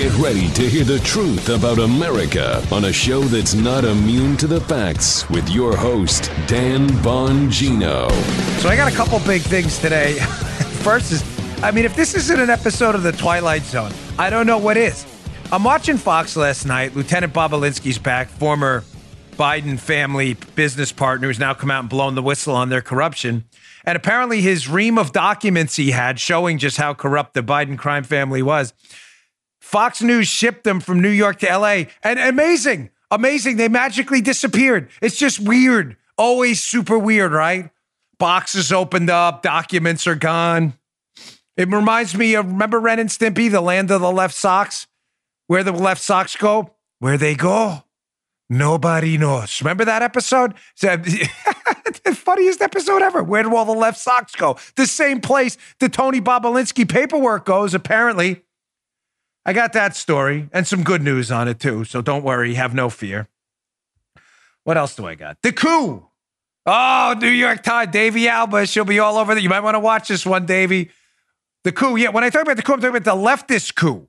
Get ready to hear the truth about America on a show that's not immune to the facts with your host, Dan Bongino. So I got a couple big things today. First is, I mean, if this isn't an episode of The Twilight Zone, I don't know what is. I'm watching Fox last night. Lieutenant Bobulinski's back, former Biden family business partner who's now come out and blown the whistle on their corruption. And apparently his ream of documents he had showing just how corrupt the Biden crime family was. Fox News shipped them from New York to LA. And amazing, amazing. They magically disappeared. It's just weird. Always super weird, right? Boxes opened up, documents are gone. It reminds me of remember Ren and Stimpy, the land of the left socks? Where the left socks go? Where they go? Nobody knows. Remember that episode? the funniest episode ever. Where do all the left socks go? The same place the Tony Bobulinski paperwork goes, apparently. I got that story and some good news on it too. So don't worry, have no fear. What else do I got? The coup. Oh, New York Times, Davey Alba. She'll be all over that. You might want to watch this one, Davey. The coup. Yeah, when I talk about the coup, I'm talking about the leftist coup.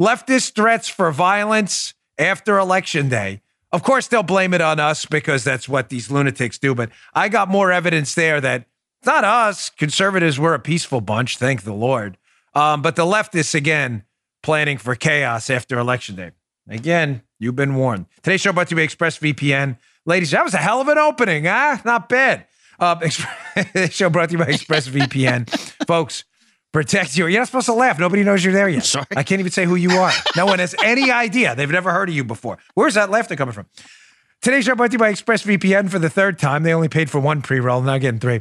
Leftist threats for violence after election day. Of course, they'll blame it on us because that's what these lunatics do. But I got more evidence there that it's not us. Conservatives were a peaceful bunch, thank the Lord. Um, but the leftists, again, planning for chaos after election day. Again, you've been warned. Today's show brought to you by ExpressVPN. Ladies, that was a hell of an opening, huh? Not bad. Uh, show brought to you by ExpressVPN. Folks, protect you. You're not supposed to laugh. Nobody knows you're there yet. Sorry. I can't even say who you are. No one has any idea. They've never heard of you before. Where's that laughter coming from? Today's show brought to you by ExpressVPN for the third time. They only paid for one pre-roll, now getting three.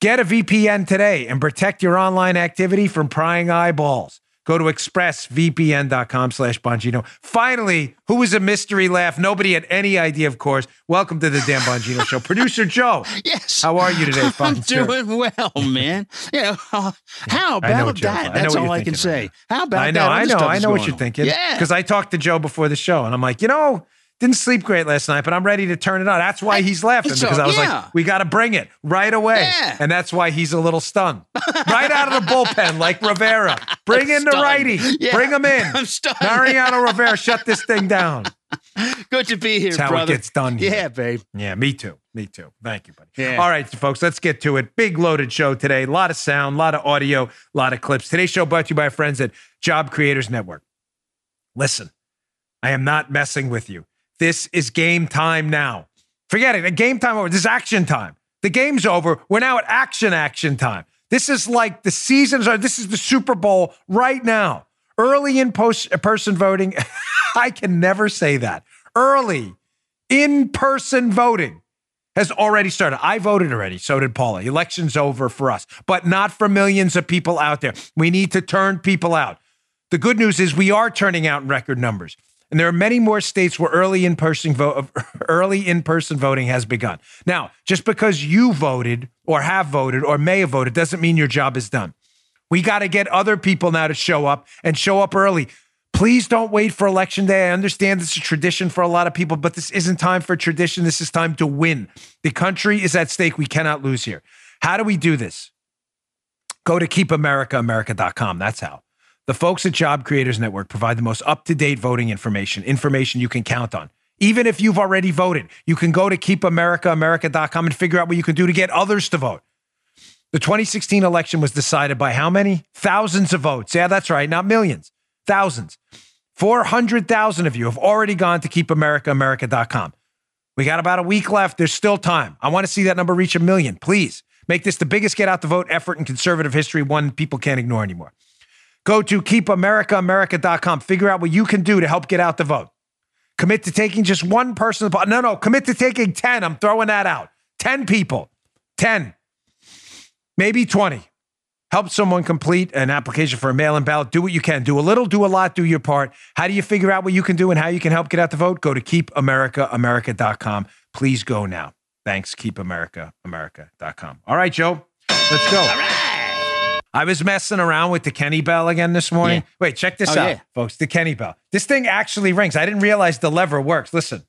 Get a VPN today and protect your online activity from prying eyeballs. Go to expressvpn.com slash Bongino. Finally, who was a mystery laugh? Nobody had any idea, of course. Welcome to the Dan Bongino Show. Producer Joe. Yes. How are you today, I'm sir? doing well, man. You know, uh, how I know, about. That? That's all I can say. How about that? I know, that? I Other know, I know what going you're thinking. Yeah. Because I talked to Joe before the show, and I'm like, you know, didn't sleep great last night, but I'm ready to turn it on. That's why he's laughing So, because I was yeah. like, we got to bring it right away, Yeah. and that's why he's a little stunned. right out of the bullpen, like Rivera. Bring in the righty. Yeah. Bring him in. I'm stunned. Mariano Rivera, shut this thing down. Good to be here, That's how brother. it gets done. here. Yeah, babe. Yeah, me too. Me too. Thank you, buddy. Yeah. All right, folks, let's get to it. Big loaded show today. A lot of sound, a lot of audio, a lot of clips. Today's show brought to you by our friends at Job Creators Network. Listen, I am not messing with you. This is game time now. Forget it. Game time over. This is action time. The game's over. We're now at action action time. This is like the seasons are. This is the Super Bowl right now. Early in post uh, person voting. I can never say that. Early in person voting has already started. I voted already. So did Paula. Election's over for us, but not for millions of people out there. We need to turn people out. The good news is we are turning out in record numbers. And there are many more states where early in-person vote, early in-person voting has begun. Now, just because you voted or have voted or may have voted doesn't mean your job is done. We got to get other people now to show up and show up early. Please don't wait for election day. I understand this is a tradition for a lot of people, but this isn't time for tradition. This is time to win. The country is at stake. We cannot lose here. How do we do this? Go to keepamericaamerica.com. That's how. The folks at Job Creators Network provide the most up to date voting information, information you can count on. Even if you've already voted, you can go to keepamericaamerica.com and figure out what you can do to get others to vote. The 2016 election was decided by how many? Thousands of votes. Yeah, that's right. Not millions, thousands. 400,000 of you have already gone to keepamericaamerica.com. We got about a week left. There's still time. I want to see that number reach a million. Please make this the biggest get out the vote effort in conservative history, one people can't ignore anymore. Go to keepamericaamerica.com. Figure out what you can do to help get out the vote. Commit to taking just one person. No, no, commit to taking 10. I'm throwing that out. 10 people. 10. Maybe 20. Help someone complete an application for a mail in ballot. Do what you can. Do a little, do a lot, do your part. How do you figure out what you can do and how you can help get out the vote? Go to keepamericaamerica.com. Please go now. Thanks. Keepamericaamerica.com. All right, Joe. Let's go. I was messing around with the Kenny Bell again this morning. Yeah. Wait, check this Oh, out, yeah. folks. The Kenny Bell. This thing actually rings. I didn't realize the lever works. Listen,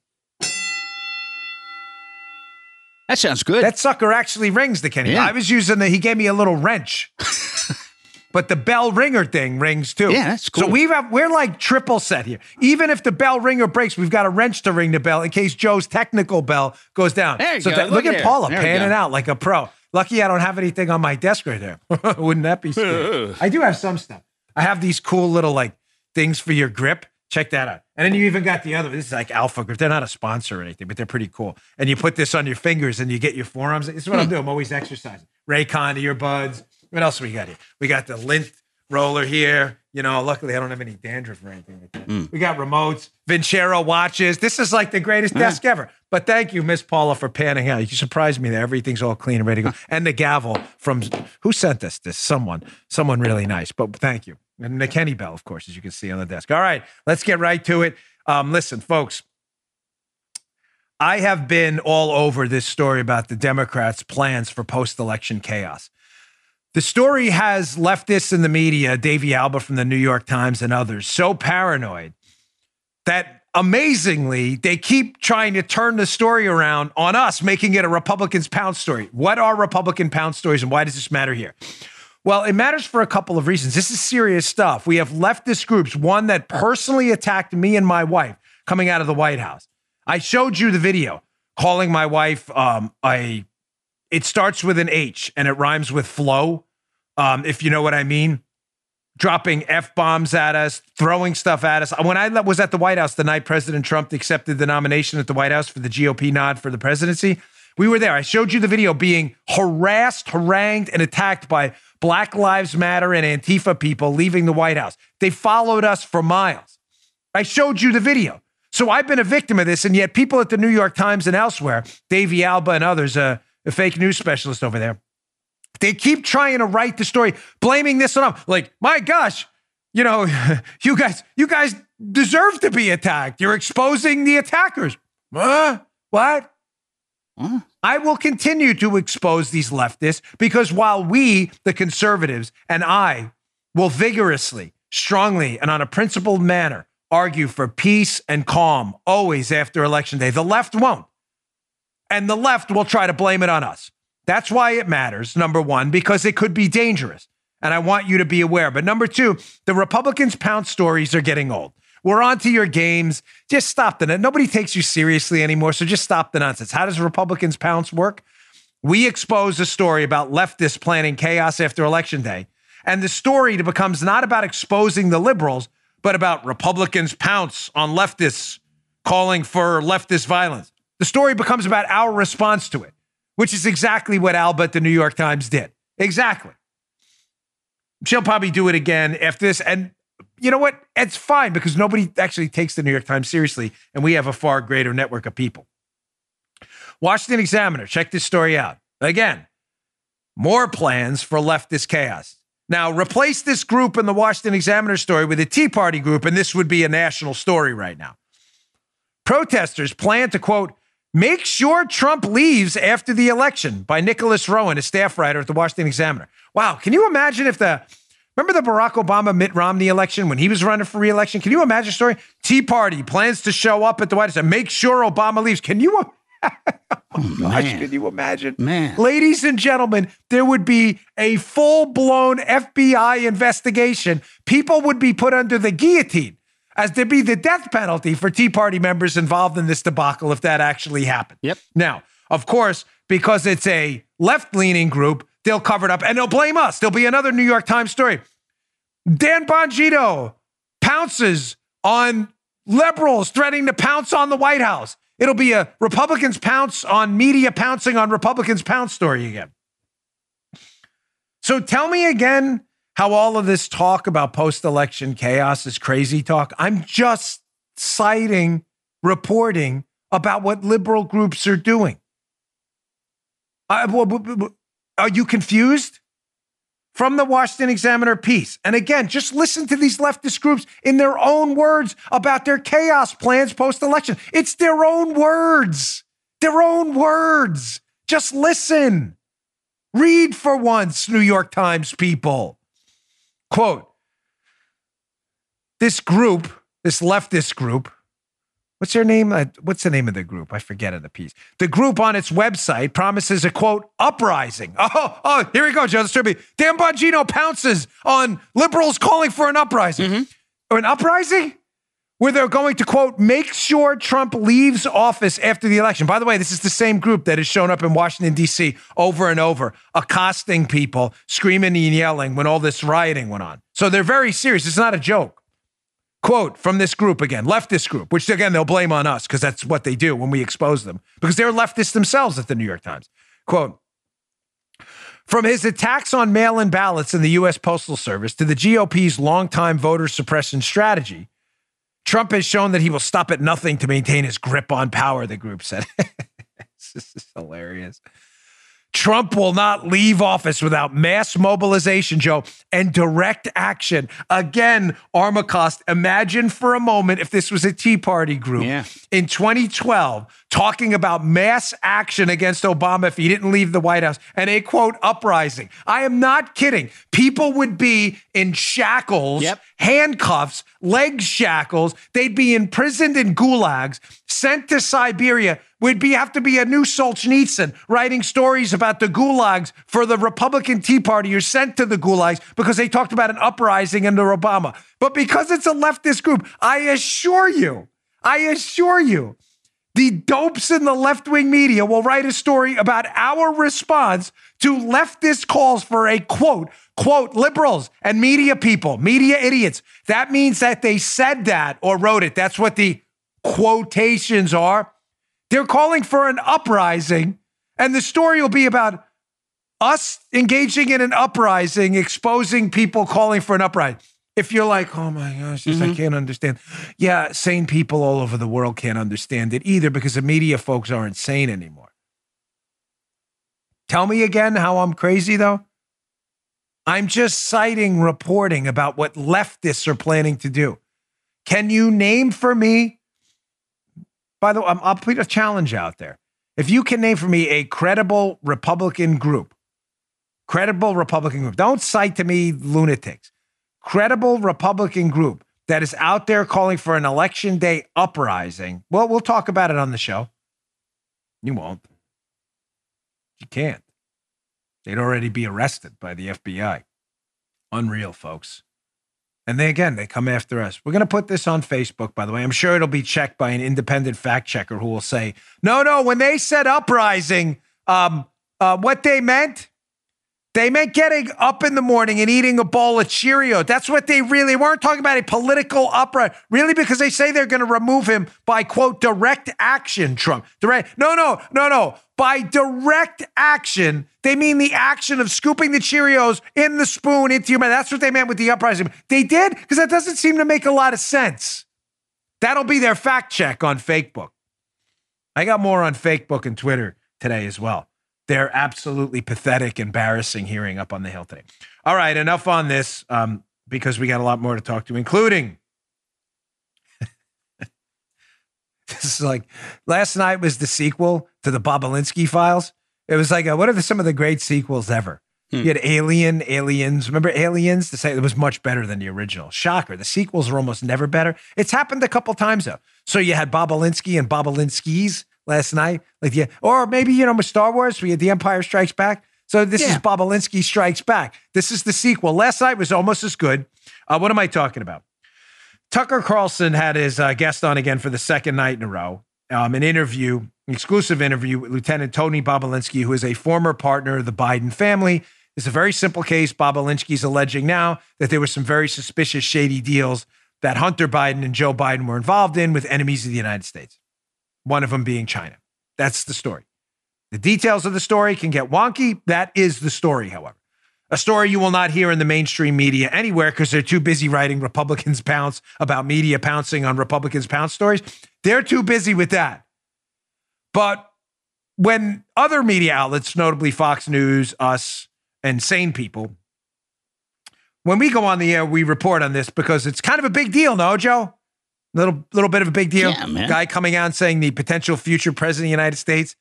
That sounds good. that sucker actually rings. The Kenny. Bell. Yeah. I was using the. He gave me a little wrench. but the bell ringer thing rings too. Yeah, that's cool. So we have we're like triple set here. Even if the bell ringer breaks, we've got a wrench to ring the bell in case Joe's technical bell goes down. There you so go. that- Look look at. Paula panning out like a pro. Lucky I don't have anything on my desk right there. Wouldn't that be scary? I do have some stuff. I have these cool little like things for your grip. Check that out. And then you even got the other. This is like Alpha Grip. They're not a sponsor or anything, but they're pretty cool. And you put this on your fingers and you get your forearms. This is what I'm hmm. doing. I'm always exercising. Raycon earbuds. What else we got here? We got the lint roller here. You know, luckily I don't have any dandruff or anything like that. We got remotes, Vincero watches. This is like the greatest desk ever. But thank you, Miss Paula, for panning out. You surprised me that Everything's all clean and ready to go. And the gavel from who sent us this? Someone, someone really nice. But thank you. And the Kenny Bell, of course, as you can see on the desk. All right, let's get right to it. Um, listen, folks. I have been all over this story about the Democrats' plans for post-election chaos. The story has leftists in the media, Davey Alba from the New York Times and others, so paranoid that amazingly they keep trying to turn the story around on us, making it a Republicans pound story. What are Republican pound stories and why does this matter here? Well, it matters for a couple of reasons. This is serious stuff. We have leftist groups, one that personally attacked me and my wife coming out of the White House. I showed you the video calling my wife um, a it starts with an H and it rhymes with flow, um, if you know what I mean. Dropping F bombs at us, throwing stuff at us. When I was at the White House the night President Trump accepted the nomination at the White House for the GOP nod for the presidency, we were there. I showed you the video being harassed, harangued, and attacked by Black Lives Matter and Antifa people leaving the White House. They followed us for miles. I showed you the video. So I've been a victim of this, and yet people at the New York Times and elsewhere, Davey Alba and others, uh, a fake news specialist over there, they keep trying to write the story, blaming this on them. Like, my gosh, you know, you guys, you guys deserve to be attacked. You're exposing the attackers. Huh? What? I will continue to expose these leftists because while we, the conservatives, and I will vigorously, strongly, and on a principled manner argue for peace and calm always after election day, the left won't. And the left will try to blame it on us. That's why it matters, number one, because it could be dangerous. And I want you to be aware. But number two, the Republicans' pounce stories are getting old. We're on to your games. Just stop the Nobody takes you seriously anymore. So just stop the nonsense. How does Republicans pounce work? We expose a story about leftists planning chaos after election day. And the story becomes not about exposing the liberals, but about Republicans pounce on leftists calling for leftist violence. The story becomes about our response to it, which is exactly what Alba the New York Times did. Exactly. She'll probably do it again after this. And you know what? It's fine because nobody actually takes the New York Times seriously, and we have a far greater network of people. Washington Examiner, check this story out. Again, more plans for leftist chaos. Now, replace this group in the Washington Examiner story with a Tea Party group, and this would be a national story right now. Protesters plan to quote, make sure Trump leaves after the election by Nicholas Rowan, a staff writer at the Washington Examiner. Wow, can you imagine if the Remember the Barack Obama Mitt Romney election when he was running for reelection? Can you imagine a story? Tea Party plans to show up at the White House and make sure Obama leaves. Can you? Oh, oh, gosh, man. can you imagine? Man. Ladies and gentlemen, there would be a full blown FBI investigation. People would be put under the guillotine as there'd be the death penalty for Tea Party members involved in this debacle if that actually happened. Yep. Now, of course, because it's a left leaning group, they'll cover it up and they'll blame us. There'll be another New York Times story. Dan Bongino pounces on liberals threatening to pounce on the White House. It'll be a Republicans pounce on media pouncing on Republicans pounce story again. So tell me again how all of this talk about post election chaos is crazy talk. I'm just citing, reporting about what liberal groups are doing. Uh, w- w- are you confused? From the Washington Examiner piece. And again, just listen to these leftist groups in their own words about their chaos plans post election. It's their own words. Their own words. Just listen. Read for once, New York Times people. Quote This group, this leftist group, What's their name? What's the name of the group? I forget of the piece. The group on its website promises a quote uprising. Oh, oh, here we go, Joe. This Dan Bongino pounces on liberals calling for an uprising. Mm-hmm. An uprising? Where they're going to quote, make sure Trump leaves office after the election. By the way, this is the same group that has shown up in Washington, D.C. over and over, accosting people, screaming and yelling when all this rioting went on. So they're very serious. It's not a joke. Quote from this group again, leftist group, which again they'll blame on us because that's what they do when we expose them, because they're leftists themselves at the New York Times. Quote From his attacks on mail in ballots in the U.S. Postal Service to the GOP's longtime voter suppression strategy, Trump has shown that he will stop at nothing to maintain his grip on power, the group said. this is hilarious. Trump will not leave office without mass mobilization, Joe, and direct action. Again, Armacost, imagine for a moment if this was a Tea Party group Yeah. in 2012 talking about mass action against Obama if he didn't leave the White House and a quote uprising. I am not kidding. People would be in shackles, Yep. Handcuffs, leg shackles. They'd be imprisoned in gulags, sent to Siberia. Would be have to be a new Solzhenitsyn writing stories about the gulags for the Republican Tea Party who sent to the gulags because they talked about an uprising under Obama. But because it's a leftist group, I assure you, I assure you, the dopes in the left wing media will write a story about our response to leftist calls for a quote, quote, liberals and media people, media idiots. That means that they said that or wrote it. That's what the quotations are. They're calling for an uprising, and the story will be about us engaging in an uprising, exposing people calling for an uprising. If you're like, oh my gosh, this I mm-hmm. can't understand. Yeah, sane people all over the world can't understand it either because the media folks aren't sane anymore. Tell me again how I'm crazy though. I'm just citing reporting about what leftists are planning to do. Can you name for me? By the way, I'm- I'll put a challenge out there. If you can name for me a credible Republican group, credible Republican group, don't cite to me lunatics, credible Republican group that is out there calling for an election day uprising. Well, we'll talk about it on the show. You won't. You can't. They'd already be arrested by the FBI. Unreal, folks. And they again, they come after us. We're going to put this on Facebook, by the way. I'm sure it'll be checked by an independent fact checker who will say, no, no, when they said uprising, um, uh, what they meant, they meant getting up in the morning and eating a bowl of Cheerio. That's what they really weren't talking about a political uprising. Really, because they say they're going to remove him by quote direct action, Trump. Direct. No, no, no, no. By direct action, they mean the action of scooping the Cheerios in the spoon into your mouth. That's what they meant with the uprising. They did because that doesn't seem to make a lot of sense. That'll be their fact check on Fakebook. I got more on Fakebook and Twitter today as well. They're absolutely pathetic, embarrassing hearing up on the hill today. All right, enough on this um, because we got a lot more to talk to, including this is like last night was the sequel to the Bobulinski files. It was like, a, what are the, some of the great sequels ever? You had Alien, Aliens. Remember Aliens? The say it was much better than the original. Shocker. The sequels are almost never better. It's happened a couple times though. So you had Bobulinski and Bobulinskis last night, like yeah, or maybe you know with Star Wars we had The Empire Strikes Back. So this is Yeah. Bobulinski Strikes Back. This is the sequel. Last night was almost as good. Uh, what am I talking about? Tucker Carlson had his uh, guest on again for the second night in a row. Um, an interview, an exclusive interview with Lieutenant Tony Bobulinski, who is a former partner of the Biden family. It's a very simple case. Bobulinski's alleging now that there were some very suspicious, shady deals that Hunter Biden and Joe Biden were involved in with enemies of the United States. One of them being China. That's the story. The details of the story can get wonky. That is the story, however. A story you will not hear in the mainstream media anywhere because they're too busy writing Republicans pounce about media pouncing on Republicans pounce stories. They're too busy with that. But when other media outlets, notably Fox News, us, and sane people, when we go on the air, we report on this because it's kind of a big deal, no, Joe? Little little bit of a big deal. Yeah, man. Guy coming out saying the potential future president of the United States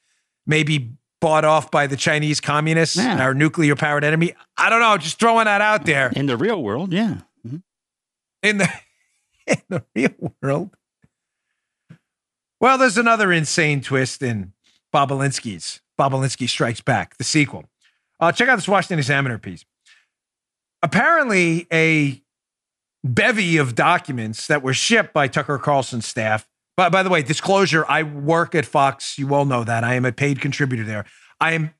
may be bought off by the Chinese communists, Yeah. our nuclear powered enemy. I don't know, just throwing that out there In the real world, yeah. in the in the real world. Well, there's another insane twist in Bobulinski's Bobulinski Strikes Back, the sequel. Uh, check out this Washington Examiner piece. Apparently, a bevy of documents that were shipped by Tucker Carlson's staff. By, by the way, disclosure: I work at Fox. You all know that I am a paid contributor there. I am.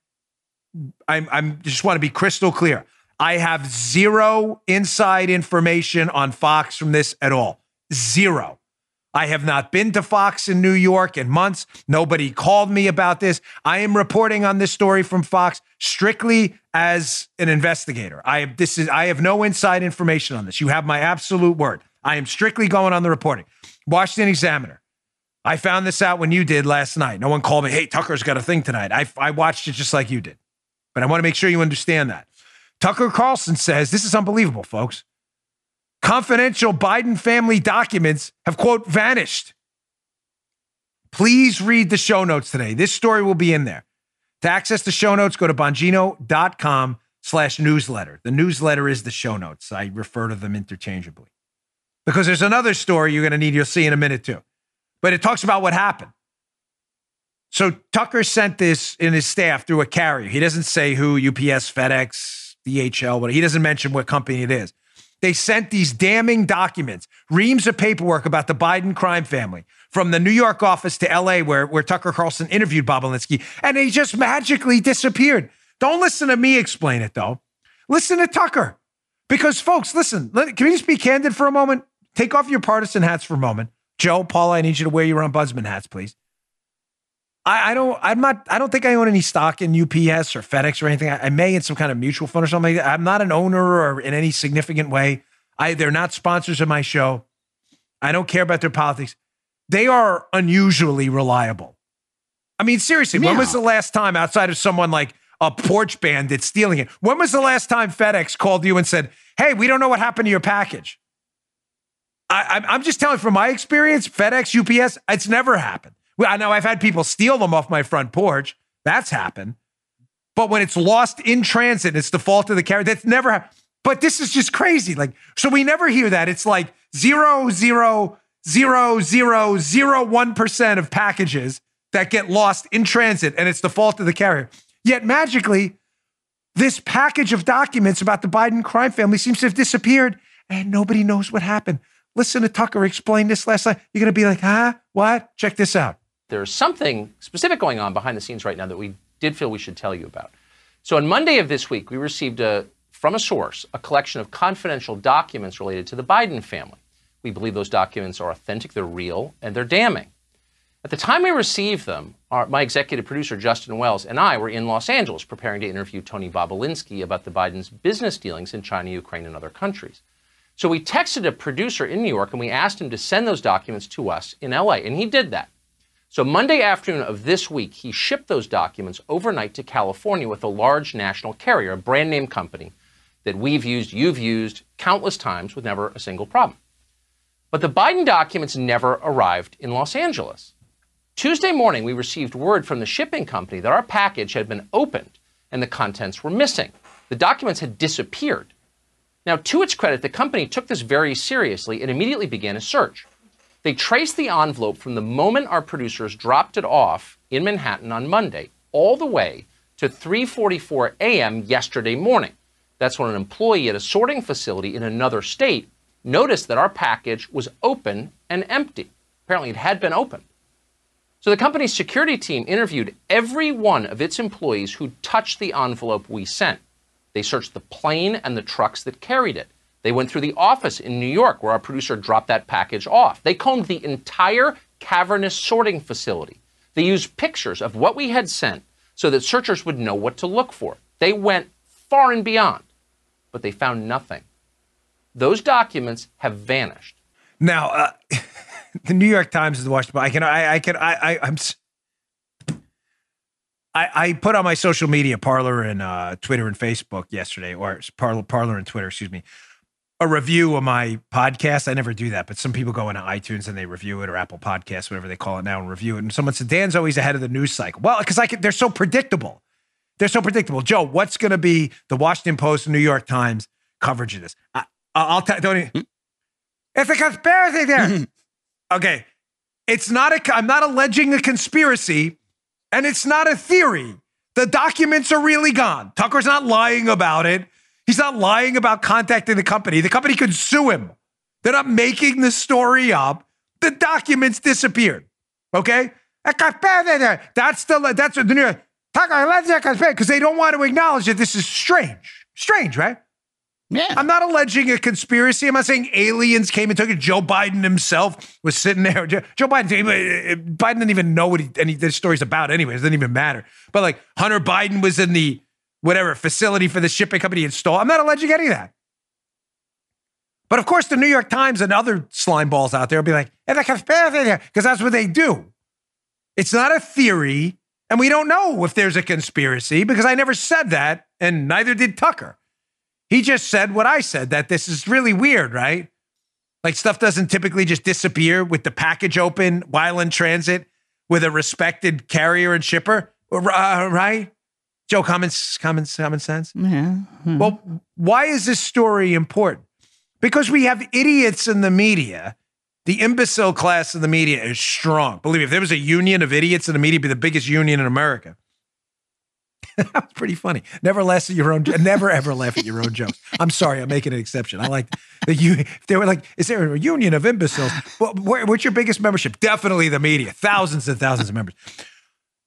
I'm. I'm just want to be crystal clear. I have zero inside information on Fox from this at all. Zero. I have not been to Fox in New York in months. Nobody called me about this. I am reporting on this story from Fox strictly as an investigator. I have this is I have no inside information on this. You have my absolute word. I am strictly going on the reporting. Washington Examiner. I found this out when you did last night. No one called me, hey, Tucker's got a thing tonight. I, I watched it just like you did. But I want to make sure you understand that. Tucker Carlson says this is unbelievable, folks. Confidential Biden family documents have, quote, vanished. Please read the show notes today. This story will be in there. To access the show notes, go to bongino.com slash newsletter. The newsletter is the show notes. I refer to them interchangeably. Because there's another story you're going to need, you'll see in a minute too. But it talks about what happened. So Tucker sent this in his staff through a carrier. He doesn't say who, UPS, FedEx, DHL, but he doesn't mention what company it is. They sent these damning documents, reams of paperwork about the Biden crime family from the New York office to LA, where, where Tucker Carlson interviewed Bobulinski, and he just magically disappeared. Don't listen to me explain it, though. Listen to Tucker. Because, folks, listen, let, can we just be candid for a moment? Take off your partisan hats for a moment. Joe, Paula, I need you to wear your ombudsman hats, please. I, I, don't. I'm not. I don't think I own any stock in UPS or FedEx or anything. I, I, may in some kind of mutual fund or something. I'm not an owner or in any significant way. I. They're not sponsors of my show. I don't care about their politics. They are unusually reliable. I mean, seriously, yeah. when was the last time outside of someone like a porch bandit stealing it? When was the last time FedEx called you and said, "Hey, we don't know what happened to your package"? I, I'm just telling from my experience, FedEx, UPS, it's never happened. I know I've had people steal them off my front porch. That's happened. But when it's lost in transit, it's the fault of the carrier. That's never happened. But this is just crazy. Like, so we never hear that. It's like zero, zero, zero, zero, zero, one percent of packages that get lost in transit, and it's the fault of the carrier. Yet magically, this package of documents about the Biden crime family seems to have disappeared, and nobody knows what happened. Listen to Tucker explain this last night. You're going to be like, huh? What? Check this out there's something specific going on behind the scenes right now that we did feel we should tell you about. So on Monday of this week, we received a, from a source a collection of confidential documents related to the Biden family. We believe those documents are authentic, they're real, and they're damning. At the time we received them, our, my executive producer, Justin Wells, and I were in Los Angeles preparing to interview Tony Bobulinski about the Biden's business dealings in China, Ukraine, and other countries. So we texted a producer in New York and we asked him to send those documents to us in LA, and he did that. So, Monday afternoon of this week, he shipped those documents overnight to California with a large national carrier, a brand name company that we've used, you've used countless times with never a single problem. But the Biden documents never arrived in Los Angeles. Tuesday morning, we received word from the shipping company that our package had been opened and the contents were missing. The documents had disappeared. Now, to its credit, the company took this very seriously and immediately began a search. They traced the envelope from the moment our producers dropped it off in Manhattan on Monday all the way to 3:44 a.m. yesterday morning. That's when an employee at a sorting facility in another state noticed that our package was open and empty. Apparently, it had been opened. So the company's security team interviewed every one of its employees who touched the envelope we sent. They searched the plane and the trucks that carried it. They went through the office in New York where our producer dropped that package off. They combed the entire cavernous sorting facility. They used pictures of what we had sent so that searchers would know what to look for. They went far and beyond, but they found nothing. Those documents have vanished. Now, uh, the New York Times is the Washington. I can, I, I can, I, I I'm. I, I put on my social media, Parler and uh, Twitter and Facebook yesterday, or Parlor, Parler and Twitter, excuse me, a review of my podcast. I never do that, but some people go into iTunes and they review it or Apple Podcasts, whatever they call it now, and review it. And someone said, Dan's always ahead of the news cycle. Well, because I can, they're so predictable. They're so predictable. Joe, what's going to be the Washington Post New York Times coverage of this? I, will tell. Don't. Even, hmm? it's a conspiracy there. okay. It's not a, I'm not alleging a conspiracy and it's not a theory. The documents are really gone. Tucker's not lying about it. He's not lying about contacting the company. The company could sue him. They're not making the story up. The documents disappeared. Okay? That's the that's what the New York because they don't want to acknowledge that this is strange. Strange, right? Yeah. I'm not alleging a conspiracy. I'm not saying aliens came and took it. Joe Biden himself was sitting there. Joe, Biden, eh, Biden didn't even know what he, any this story's about. Anyways, it doesn't even matter. But like Hunter Biden was in the whatever facility for the shipping company installed. I'm not alleging any of that. But of course, the New York Times and other slime balls out there will be like, because that's what they do. It's not a theory. And we don't know if there's a conspiracy because I never said that, and neither did Tucker. He just said what I said that this is really weird, right? Like stuff doesn't typically just disappear with the package open while in transit with a respected carrier and shipper, uh, right? Joe, common, common, common sense. Yeah. Hmm. Well, why is this story important? Because we have idiots in the media the imbecile class of the media is strong. Believe me, if there was a union of idiots in the media, it'd be the biggest union in America. that was pretty funny. Never laugh at your own. Never ever laugh at your own jokes. I'm sorry, I'm making an exception. I like the you. They were like, "Is there a union of imbeciles?" Well, what's your biggest membership? Definitely the media. Thousands and thousands of members.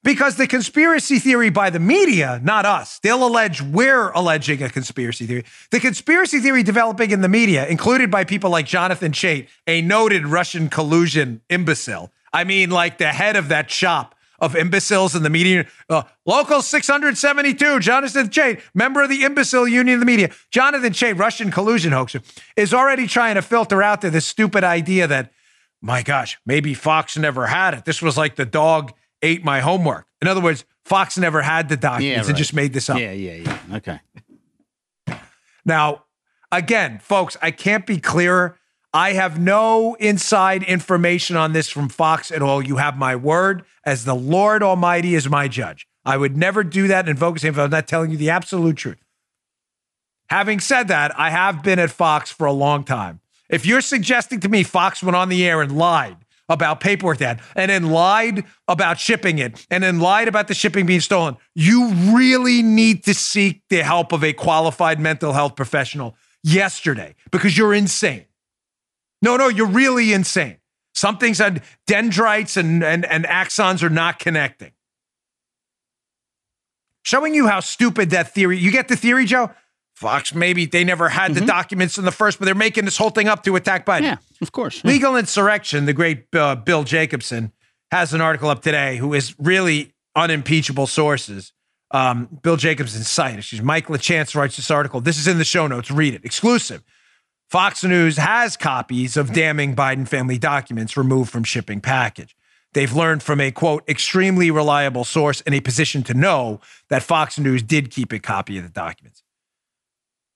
Because the conspiracy theory by the media, not us, they'll allege we're alleging a conspiracy theory. The conspiracy theory developing in the media, included by people like Jonathan Chait, a noted Russian collusion imbecile. I mean, like the head of that shop of imbeciles in the media. Uh, Local 672, Jonathan Chait, member of the Imbecile Union of the Media. Jonathan Chait, Russian collusion hoaxer, is already trying to filter out there this stupid idea that, my gosh, maybe Fox never had it. This was like the dog ate my homework. In other words, Fox never had the documents yeah, right. and just made this up. Yeah, yeah, yeah. Okay. Now, again, folks, I can't be clearer. I have no inside information on this from Fox at all. You have my word as the Lord Almighty is my judge. I would never do that and invoke his name if I was not telling you the absolute truth. Having said that, I have been at Fox for a long time. If you're suggesting to me Fox went on the air and lied about paperwork that and then lied about shipping it and then lied about the shipping being stolen, you really need to seek the help of a qualified mental health professional yesterday because you're insane. No, no, you're really insane. Something said dendrites and, and, and axons are not connecting. Showing you how stupid that theory, you get the theory, Joe? Fox, maybe they never had mm-hmm. the documents in the first, but they're making this whole thing up to attack Biden. Yeah, of course. Yeah. Legal Insurrection, the great uh, Bill Jacobson, has an article up today who is really unimpeachable sources. Um, Bill Jacobson's site, excuse Mike LaChance writes this article. This is in the show notes. Read it. Exclusive. Fox News has copies of damning Biden family documents removed from shipping package. They've learned from a quote, extremely reliable source in a position to know that Fox News did keep a copy of the documents.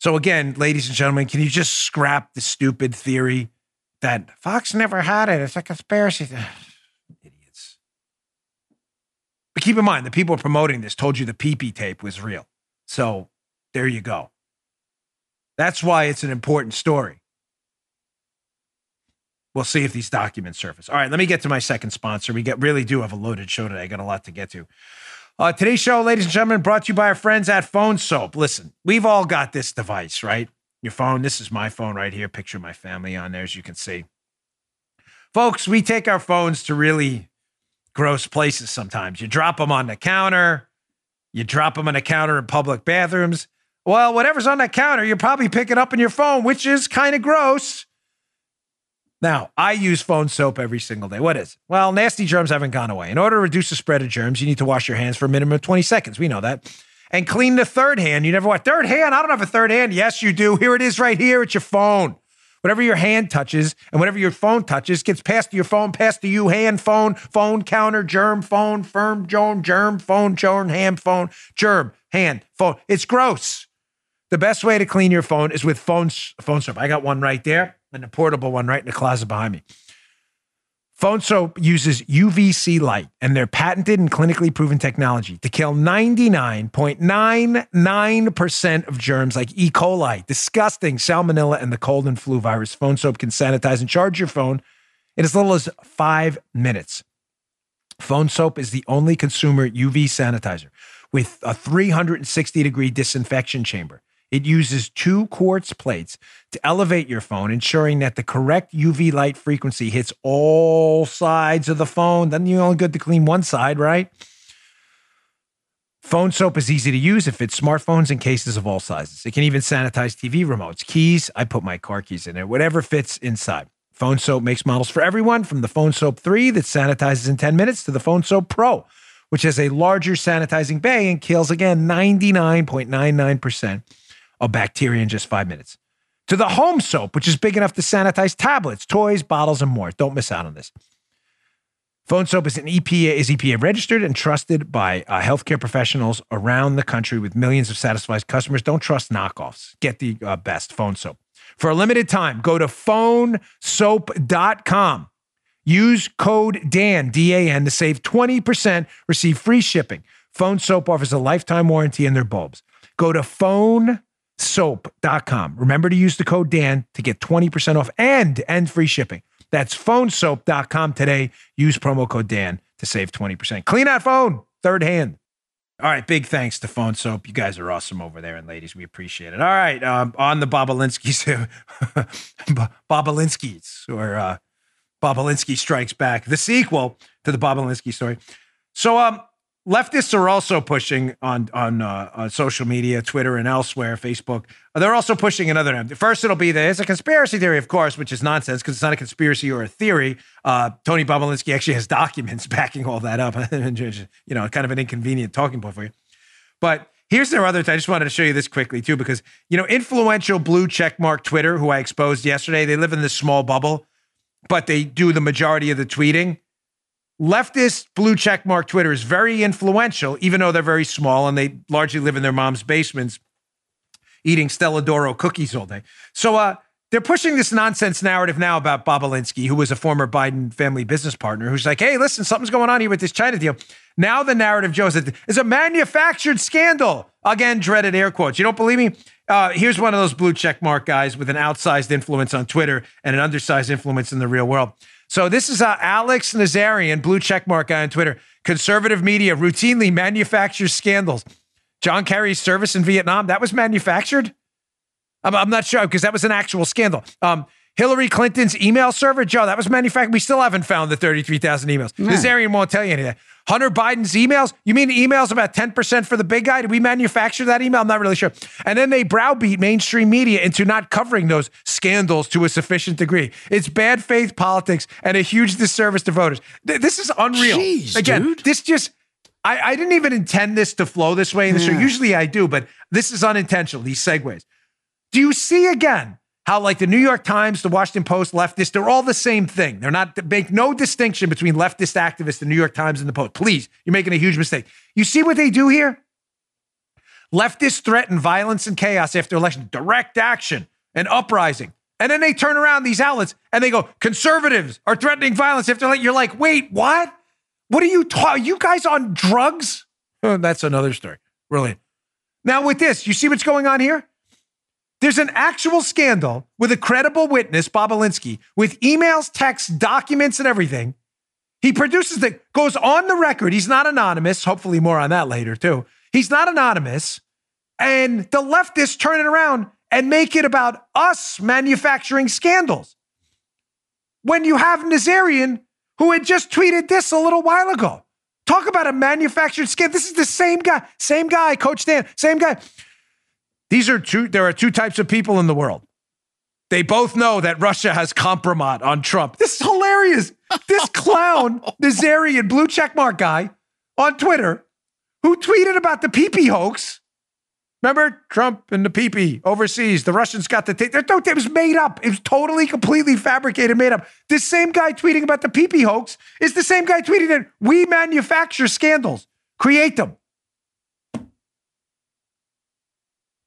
So again, ladies and gentlemen, can you just scrap the stupid theory that Fox never had it? It's a conspiracy. Idiots. But keep in mind, the people promoting this told you the PP tape was real. So there you go. That's why it's an important story. We'll see if these documents surface. All right, let me get to my second sponsor. We get really do have a loaded show today. I got a lot to get to. Uh, today's show, ladies and gentlemen, brought to you by our friends at Phone Soap. Listen, we've all got this device, right? Your phone. This is my phone right here. Picture my family on there, as you can see. Folks, we take our phones to really gross places sometimes. You drop them on the counter, you drop them on the counter in public bathrooms. Well, whatever's on that counter, you're probably picking up in your phone, which is kind of gross. Now, I use phone soap every single day. What is it? Well, nasty germs haven't gone away. In order to reduce the spread of germs, you need to wash your hands for a minimum of 20 seconds. We know that. And clean the third hand. You never want third hand. I don't have a third hand. Yes, you do. Here it is right here. It's your phone. Whatever your hand touches and whatever your phone touches gets passed to your phone, passed to you, hand, phone, phone, counter, germ, phone, firm, germ, germ, phone, germ, hand, phone, germ, hand, phone. It's gross. The best way to clean your phone is with phone, phone soap. I got one right there and a portable one right in the closet behind me. Phone soap uses UVC light and their patented and clinically proven technology to kill 99.99% of germs like E. coli, disgusting salmonella, and the cold and flu virus. Phone soap can sanitize and charge your phone in as little as five minutes. Phone soap is the only consumer UV sanitizer with a 360 degree disinfection chamber. It uses two quartz plates to elevate your phone, ensuring that the correct UV light frequency hits all sides of the phone. Then you're only good to clean one side, right? Phone soap is easy to use. It fits smartphones and cases of all sizes. It can even sanitize TV remotes, keys. I put my car keys in there, whatever fits inside. Phone soap makes models for everyone from the Phone Soap 3 that sanitizes in 10 minutes to the Phone Soap Pro, which has a larger sanitizing bay and kills again 99.99% of bacteria in just five minutes. To the Home Soap, which is big enough to sanitize tablets, toys, bottles, and more. Don't miss out on this. Phone Soap is an EPA is EPA registered and trusted by uh, healthcare professionals around the country with millions of satisfied customers. Don't trust knockoffs. Get the uh, best Phone Soap. For a limited time, go to phonesoap.com. Use code DAN, D A N, to save 20%, receive free shipping. Phone Soap offers a lifetime warranty in their bulbs. Go to phonesoap.com. Remember to use the code DAN to get 20% off and and free shipping. That's phonesoap.com today. Use promo code Dan to save 20%. Clean out phone, third hand. All right, big thanks to Phone Soap. You guys are awesome over there, and ladies, we appreciate it. All right, um, on the Bobulinskis, Bobulinskis, or uh, Bobulinski Strikes Back, the sequel to the Bobulinski story. So, um, leftists are also pushing on on, uh, on social media, Twitter and elsewhere, Facebook. They're also pushing another. First, it'll be there's a conspiracy theory, of course, which is nonsense because it's not a conspiracy or a theory. Uh, Tony Bobulinski actually has documents backing all that up. you know, kind of an inconvenient talking point for you. But here's their other. I just wanted to show you this quickly too, because you know, influential blue checkmark Twitter, who I exposed yesterday, they live in this small bubble, but they do the majority of the tweeting leftist blue checkmark Twitter is very influential, even though they're very small and they largely live in their mom's basements eating Stella D'Oro cookies all day. So uh, they're pushing this nonsense narrative now about Bobulinski, who was a former Biden family business partner, who's like, hey, listen, something's going on here with this China deal. Now the narrative, Joe, is it's a manufactured scandal. Again, dreaded air quotes. You don't believe me? Uh, here's one of those blue checkmark guys with an outsized influence on Twitter and an undersized influence in the real world. So this is uh, Alex Nazarian, blue checkmark guy on Twitter. Conservative media routinely manufactures scandals. John Kerry's service in Vietnam, that was manufactured? I'm, I'm not sure because that was an actual scandal. Um, Hillary Clinton's email server, Joe, that was manufactured. We still haven't found the 33,000 emails. Nazarian won't tell you any of that. Hunter Biden's emails? You mean emails about 10% for the big guy? Did we manufacture that email? I'm not really sure. And then they browbeat mainstream media into not covering those scandals to a sufficient degree. It's bad faith politics and a huge disservice to voters. This is unreal. Jeez, Again, dude. this just. I, I, didn't even intend this to flow this way in the yeah. show. Usually I do, but this is unintentional, these segues. Do you see again how like the New York Times, the Washington Post, leftists, they're all the same thing. They're not make no distinction between leftist activists, the New York Times, and the Post. Please, you're making a huge mistake. You see what they do here? Leftists threaten violence and chaos after election, direct action and uprising. And then they turn around these outlets and they go, conservatives are threatening violence after election. You're like, wait, what? What are you talking? You guys on drugs? That's another story. Brilliant. Now with this, you see what's going on here? There's an actual scandal with a credible witness, Bobulinski, with emails, texts, documents, and everything. He produces that, goes on the record. He's not anonymous. Hopefully, more on that later too. He's not anonymous, and the leftists turn it around and make it about us manufacturing scandals. When you have Nazarian, who had just tweeted this a little while ago, talk about a manufactured scandal. This is the same guy, same guy, Coach Dan, same guy. These are two, there are two types of people in the world. They both know that Russia has compromise on Trump. This is hilarious. This clown, Nazarian blue checkmark guy on Twitter, who tweeted about the PP hoax. Remember Trump and the PP overseas? The Russians got the tape. It was made up. It was totally, completely fabricated, made up. This same guy tweeting about the PP hoax is the same guy tweeting that we manufacture scandals, create them.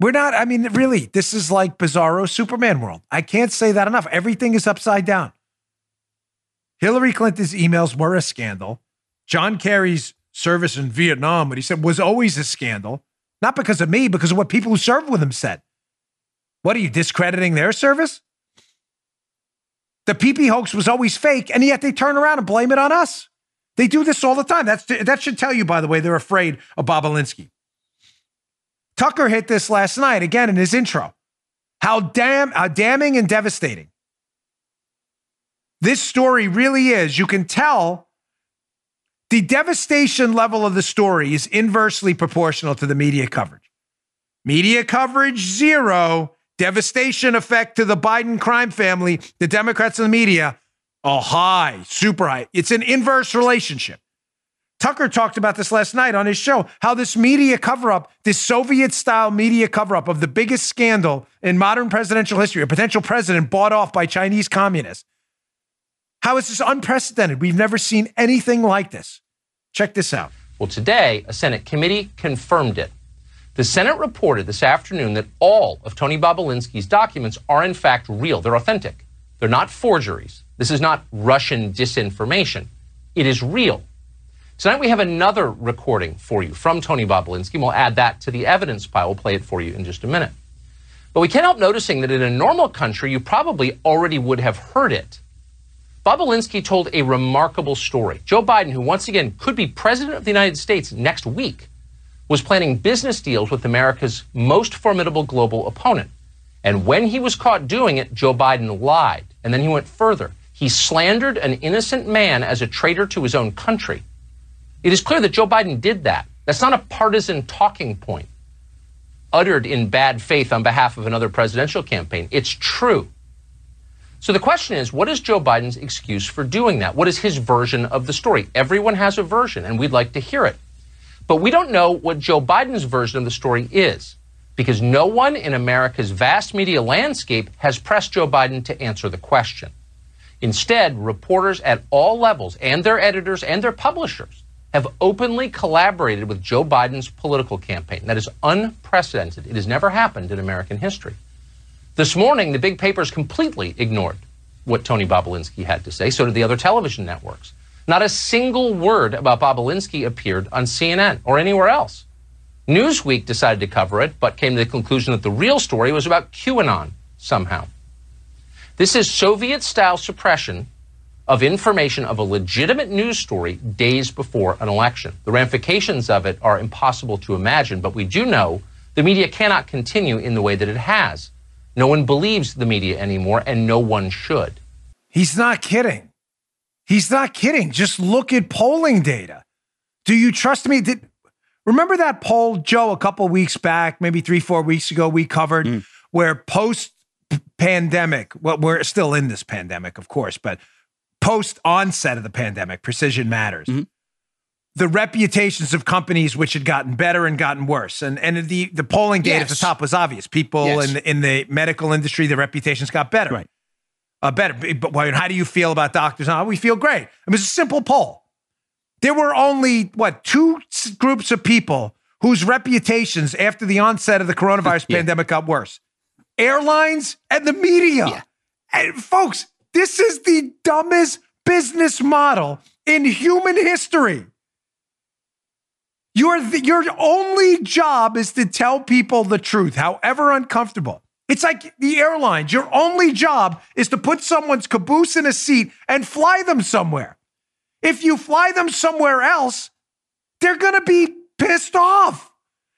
We're not, I mean, really, this is like bizarro Superman world. I can't say that enough. Everything is upside down. Hillary Clinton's emails were a scandal. John Kerry's service in Vietnam, what he said, was always a scandal. Not because of me, because of what people who served with him said. What are you discrediting their service? the PP hoax was always fake, and yet they turn around and blame it on us. They do this all the time. That's that should tell you, by the way, they're afraid of Bobulinski. Tucker hit this last night again in his intro. How damn how damning and devastating. This story really is. You can tell the devastation level of the story is inversely proportional to the media coverage. Media coverage zero, devastation effect to the Biden crime family, the Democrats and the media, a high, super high. It's an inverse relationship. Tucker talked about this last night on his show how this media cover up, this Soviet style media cover up of the biggest scandal in modern presidential history, a potential president bought off by Chinese communists. How is this unprecedented? We've never seen anything like this. Check this out. Well, today, a Senate committee confirmed it. The Senate reported this afternoon that all of Tony Bobulinski's documents are in fact real. They're authentic. They're not forgeries. This is not Russian disinformation. It is real. Tonight we have another recording for you from Tony Bobulinski. We'll add that to the evidence pile. We'll play it for you in just a minute. But we can't help noticing that in a normal country, you probably already would have heard it. Bobulinski told a remarkable story. Joe Biden, who once again could be president of the United States next week, was planning business deals with America's most formidable global opponent. And when he was caught doing it, Joe Biden lied. And then he went further. He slandered an innocent man as a traitor to his own country. It is clear that Joe Biden did that. That's not a partisan talking point uttered in bad faith on behalf of another presidential campaign. It's true. So the question is, what is Joe Biden's excuse for doing that? What is his version of the story? Everyone has a version, and we'd like to hear it. But we don't know what Joe Biden's version of the story is because no one in America's vast media landscape has pressed Joe Biden to answer the question. Instead, reporters at all levels and their editors and their publishers have openly collaborated with Joe Biden's political campaign. That is unprecedented. It has never happened in American history. This morning, the big papers completely ignored what Tony Bobulinski had to say. So did the other television networks. Not a single word about Bobulinski appeared on CNN or anywhere else. Newsweek decided to cover it, but came to the conclusion that the real story was about QAnon somehow. This is Soviet style suppression of information of a legitimate news story days before an election. The ramifications of it are impossible to imagine, but we do know the media cannot continue in the way that it has. No one believes the media anymore, and no one should. He's not kidding. He's not kidding. Just look at polling data. Do you trust me? Did, remember that poll, Joe, a couple weeks back, maybe three, four weeks ago, we covered mm. where post pandemic, well, we're still in this pandemic, of course, but post onset of the pandemic, precision matters. Mm-hmm. The reputations of companies which had gotten better and gotten worse, and and the the polling data yes. at the top was obvious. People yes. in the, in the medical industry, the reputations got better, right? Uh, better. But how do you feel about doctors? Oh, we feel great. It was a simple poll. There were only what two groups of people whose reputations after the onset of the coronavirus yeah. pandemic got worse: airlines and the media. Yeah. And folks, this is the dumbest business model in human history. Your, your only job is to tell people the truth, however uncomfortable. It's like the airlines. Your only job is to put someone's caboose in a seat and fly them somewhere. If you fly them somewhere else, they're going to be pissed off.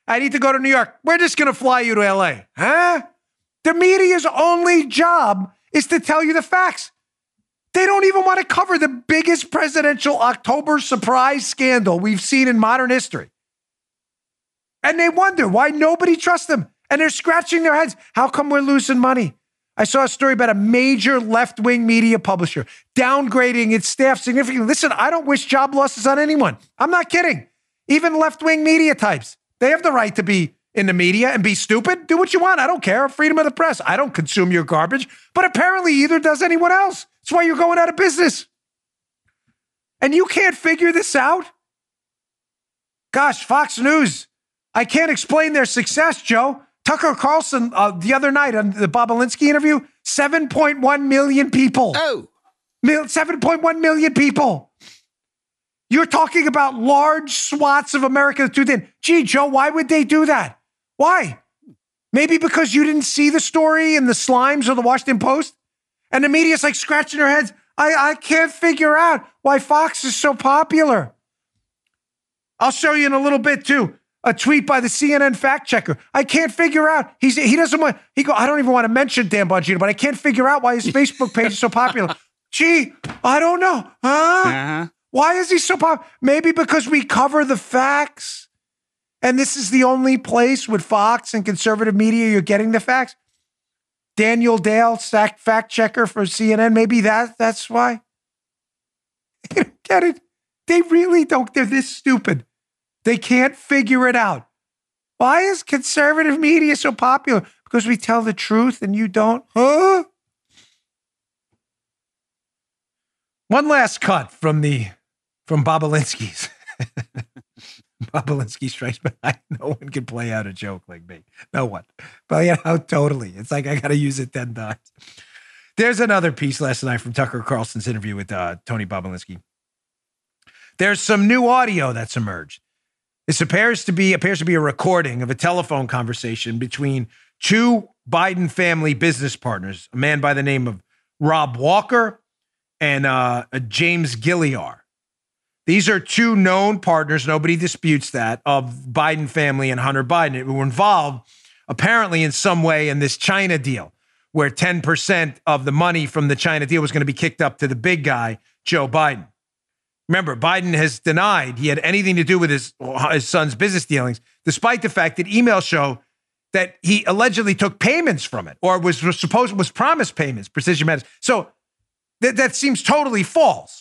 I need to go to New York. We're just going to fly you to LA. Huh? The media's only job is to tell you the facts. They don't even want to cover the biggest presidential October surprise scandal we've seen in modern history. And they wonder why nobody trusts them. And they're scratching their heads. How come we're losing money? I saw a story about a major left wing media publisher downgrading its staff significantly. Listen, I don't wish job losses on anyone. I'm not kidding. Even left wing media types, they have the right to be in the media and be stupid. Do what you want. I don't care. Freedom of the press. I don't consume your garbage. But apparently, either does anyone else. That's why you're going out of business. And you can't figure this out? Gosh, Fox News. I can't explain their success, Joe. Tucker Carlson uh, the other night on the Bobulinski interview, 7.1 million people. Oh. 7.1 million people. You're talking about large swaths of America that tuned in. Gee, Joe, why would they do that? Why? Maybe because you didn't see the story in the Slimes or the Washington Post? And the media's like scratching their heads. I, I can't figure out why Fox is so popular. I'll show you in a little bit too. A tweet by the CNN fact checker. I can't figure out. He's he doesn't want. He go. I don't even want to mention Dan Bongino, but I can't figure out why his Facebook page is so popular. Gee, I don't know. Huh? Uh-huh. Why is he so popular? Maybe because we cover the facts, and this is the only place with Fox and conservative media you're getting the facts. Daniel Dale, fact checker for CNN. Maybe that that's why. Get it? They really don't. They're this stupid. They can't figure it out. Why is conservative media so popular? Because we tell the truth and you don't? Huh? One last cut from the from Bobulinski's. Bobulinski strikes back. No one can play out a joke like me. No one. But you know, totally. It's like I got to use it 10 times. There's another piece last night from Tucker Carlson's interview with uh, Tony Bobulinski. There's some new audio that's emerged. This appears to be appears to be a recording of a telephone conversation between two Biden family business partners, a man by the name of Rob Walker and uh, James Gilliar. These are two known partners, nobody disputes that, of Biden family and Hunter Biden who were involved apparently in some way in this China deal, where 10% of the money from the China deal was going to be kicked up to the big guy, Joe Biden. Remember, Biden has denied he had anything to do with his, his son's business dealings, despite the fact that emails show that he allegedly took payments from it or was, was supposed was promised payments, precision medicine. So that, that seems totally false.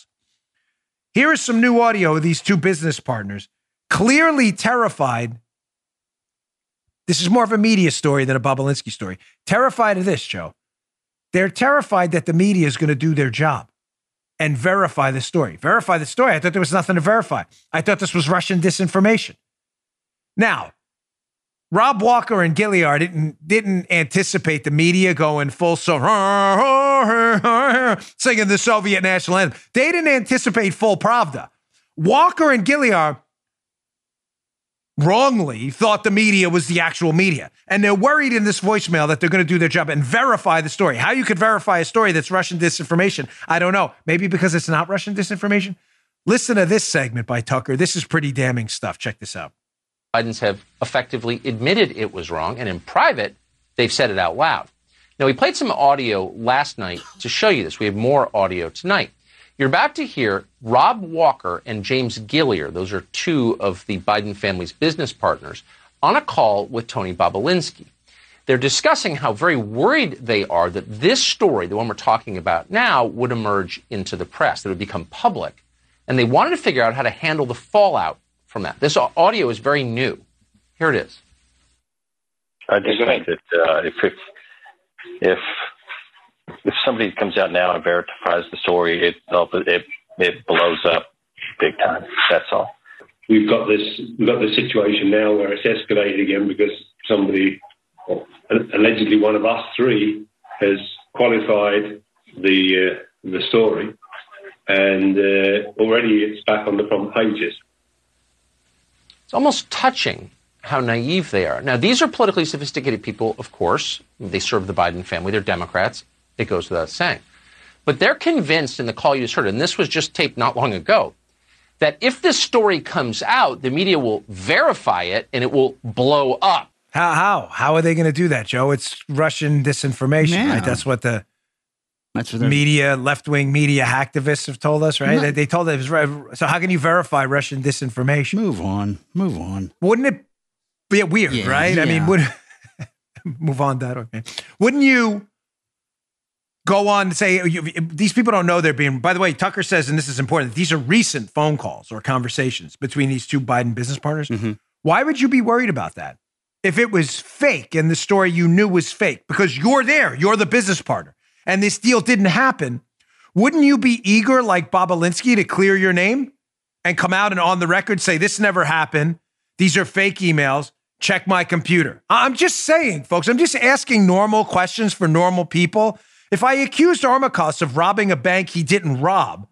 Here is some new audio of these two business partners, clearly terrified. This is more of a media story than a Bobulinski story. Terrified of this, Joe. They're terrified that the media is going to do their job and verify the story. Verify the story. I thought there was nothing to verify. I thought this was Russian disinformation. Now, Rob Walker and Gilliar didn't didn't anticipate the media going full so singing the Soviet national anthem. They didn't anticipate full Pravda. Walker and Gilliar wrongly thought the media was the actual media. And they're worried in this voicemail that they're going to do their job and verify the story. How you could verify a story that's Russian disinformation, I don't know. Maybe because it's not Russian disinformation. Listen to this segment by Tucker. This is pretty damning stuff. Check this out. Bidens have effectively admitted it was wrong, and in private, they've said it out loud. Now, we played some audio last night to show you this. We have more audio tonight. You're about to hear Rob Walker and James Gilliar, those are two of the Biden family's business partners, on a call with Tony Bobulinski. They're discussing how very worried they are that this story, the one we're talking about now, would emerge into the press, that would become public. And they wanted to figure out how to handle the fallout from that. This audio is very new. Here it is. I just think that uh, if, if if if somebody comes out now and verifies the story, it it it blows up big time. That's all. We've got this we've got the situation now where it's escalated again because somebody, allegedly one of us three, has qualified the uh, the story, and uh, already it's back on the front pages. It's almost touching how naive they are. Now, these are politically sophisticated people, of course. They serve the Biden family. They're Democrats. It goes without saying. But they're convinced in the call you just heard, and this was just taped not long ago, that if this story comes out, the media will verify it and it will blow up. How how how are they going to do that, Joe? It's Russian disinformation, yeah. right? That's what the that's what media, left wing media hacktivists have told us, right? They, they, told us. So how can you verify Russian disinformation? Move on, move on. Wouldn't it be weird, yeah, right? Yeah. I mean, would move on that okay? Wouldn't you go on to say you, these people don't know they're being? By the way, Tucker says, and this is important. These are recent phone calls or conversations between these two Biden business partners. Mm-hmm. Why would you be worried about that? If it was fake and the story you knew was fake, because you're there, you're the business partner and this deal didn't happen, wouldn't you be eager, like Bobulinski, to clear your name and come out and on the record say, this never happened? These are fake emails. Check my computer. I'm just saying, folks, I'm just asking normal questions for normal people. If I accused Armacost of robbing a bank he didn't rob,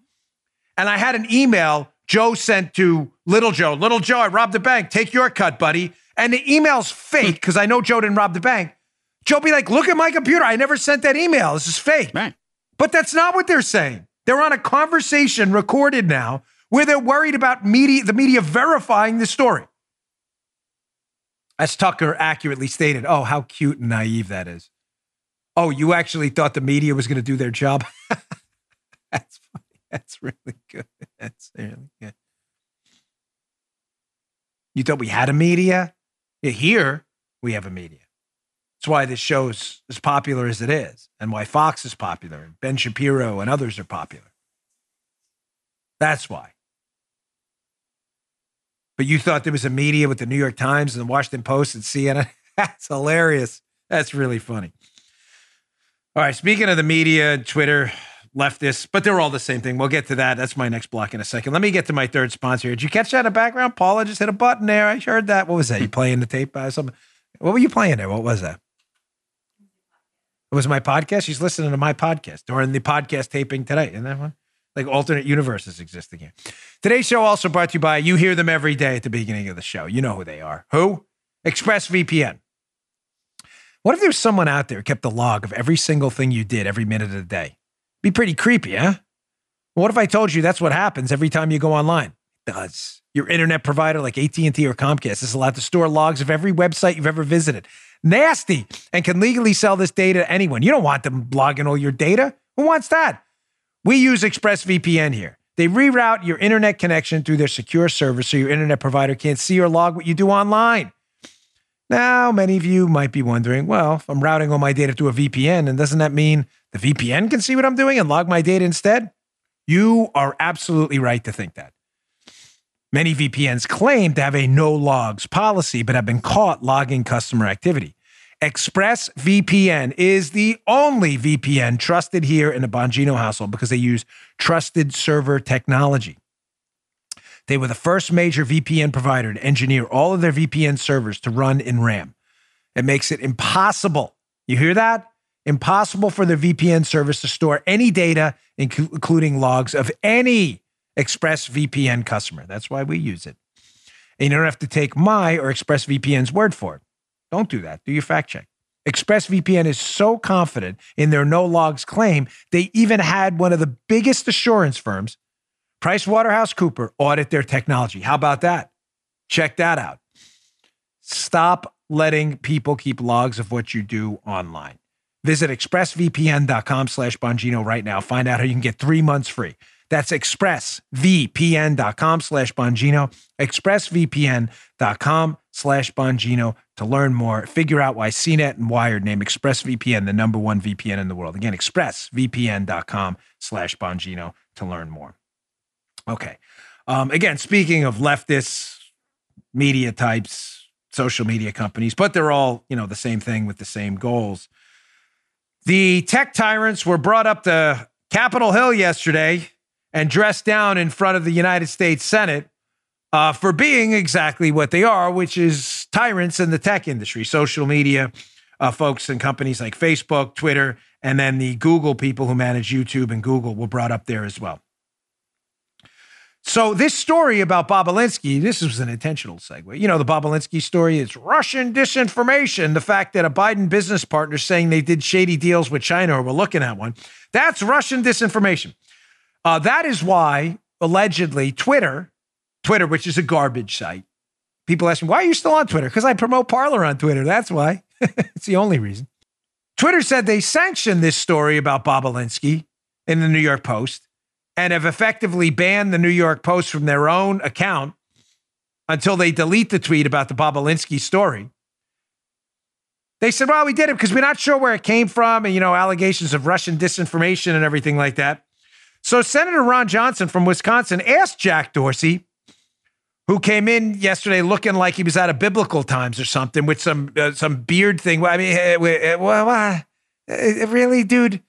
and I had an email Joe sent to Little Joe, Little Joe, I robbed the bank. Take your cut, buddy. And the email's fake hmm. because I know Joe didn't rob the bank. Joe be like, look at my computer. I never sent that email. This is fake. Right. But that's not what they're saying. They're on a conversation recorded now where they're worried about media, the media verifying the story. As Tucker accurately stated, oh, how cute and naive that is. Oh, you actually thought the media was going to do their job? That's funny. That's really good. That's really good. You thought we had a media? Yeah, here we have a media. Why this show is as popular as it is, and why Fox is popular, and Ben Shapiro and others are popular. That's why. But you thought there was a media with the New York Times and the Washington Post and CNN? That's hilarious. That's really funny. All right, speaking of the media, Twitter, leftists, but they're all the same thing. We'll get to that. That's my next block in a second. Let me get to my third sponsor. Did you catch that in the background? Paula just hit a button there. I heard that. What was that? You playing the tape by something? What were you playing there? What was that? It was my podcast. She's listening to my podcast during the podcast taping today. Isn't that one? Like alternate universes existing here. Today's show also brought to you by, you hear them every day at the beginning of the show. You know who they are. Who? ExpressVPN. What if there's someone out there kept a log of every single thing you did every minute of the day? Be pretty creepy, huh? What if I told you that's what happens every time you go online? It does. Your internet provider like AT&T or Comcast is allowed to store logs of every website you've ever visited. Nasty and can legally sell this data to anyone. You don't want them logging all your data. Who wants that? We use ExpressVPN here. They reroute your internet connection through their secure server so your internet provider can't see or log what you do online. Now, many of you might be wondering, well, if I'm routing all my data through a VPN, and doesn't that mean the VPN can see what I'm doing and log my data instead? You are absolutely right to think that. Many VPNs claim to have a no logs policy, but have been caught logging customer activity. ExpressVPN is the only VPN trusted here in the Bongino household because they use trusted server technology. They were the first major VPN provider to engineer all of their VPN servers to run in RAM. It makes it impossible. You hear that? Impossible for the VPN service to store any data, including logs of any ExpressVPN customer. That's why we use it. And you don't have to take my or ExpressVPN's word for it. Don't do that. Do your fact check. ExpressVPN is so confident in their no logs claim, they even had one of the biggest assurance firms, PricewaterhouseCooper, audit their technology. How about that? Check that out. Stop letting people keep logs of what you do online. Visit expressvpn.com slash Bongino right now. Find out how you can get three months free. That's expressvpn.com slash Bongino, expressvpn.com slash Bongino to learn more. Figure out why CNET and Wired name ExpressVPN the number one VPN in the world. Again, expressvpn.com slash Bongino to learn more. Okay. Um, again, speaking of leftists, media types, social media companies, but they're all, you know, the same thing with the same goals. The tech tyrants were brought up to Capitol Hill yesterday and dressed down in front of the United States Senate uh, for being exactly what they are, which is tyrants in the tech industry, social media uh, folks and companies like Facebook, Twitter, and then the Google people who manage YouTube and Google were brought up there as well. So this story about Bobulinski, this was an intentional segue. You know, the Bobulinski story is Russian disinformation. The fact that a Biden business partner saying they did shady deals with China or we're looking at one, that's Russian disinformation. Uh, that is why, allegedly, Twitter, Twitter, which is a garbage site, people ask me, why are you still on Twitter? Because I promote Parler on Twitter. That's why. it's the only reason. Twitter said they sanctioned this story about Bobulinski in the New York Post and have effectively banned the New York Post from their own account until they delete the tweet about the Bobulinski story. They said, well, we did it because we're not sure where it came from and, you know, allegations of Russian disinformation and everything like that. So Senator Ron Johnson from Wisconsin asked Jack Dorsey, who came in yesterday looking like he was out of biblical times or something with some uh, some beard thing. I mean, uh, well, uh, really, dude.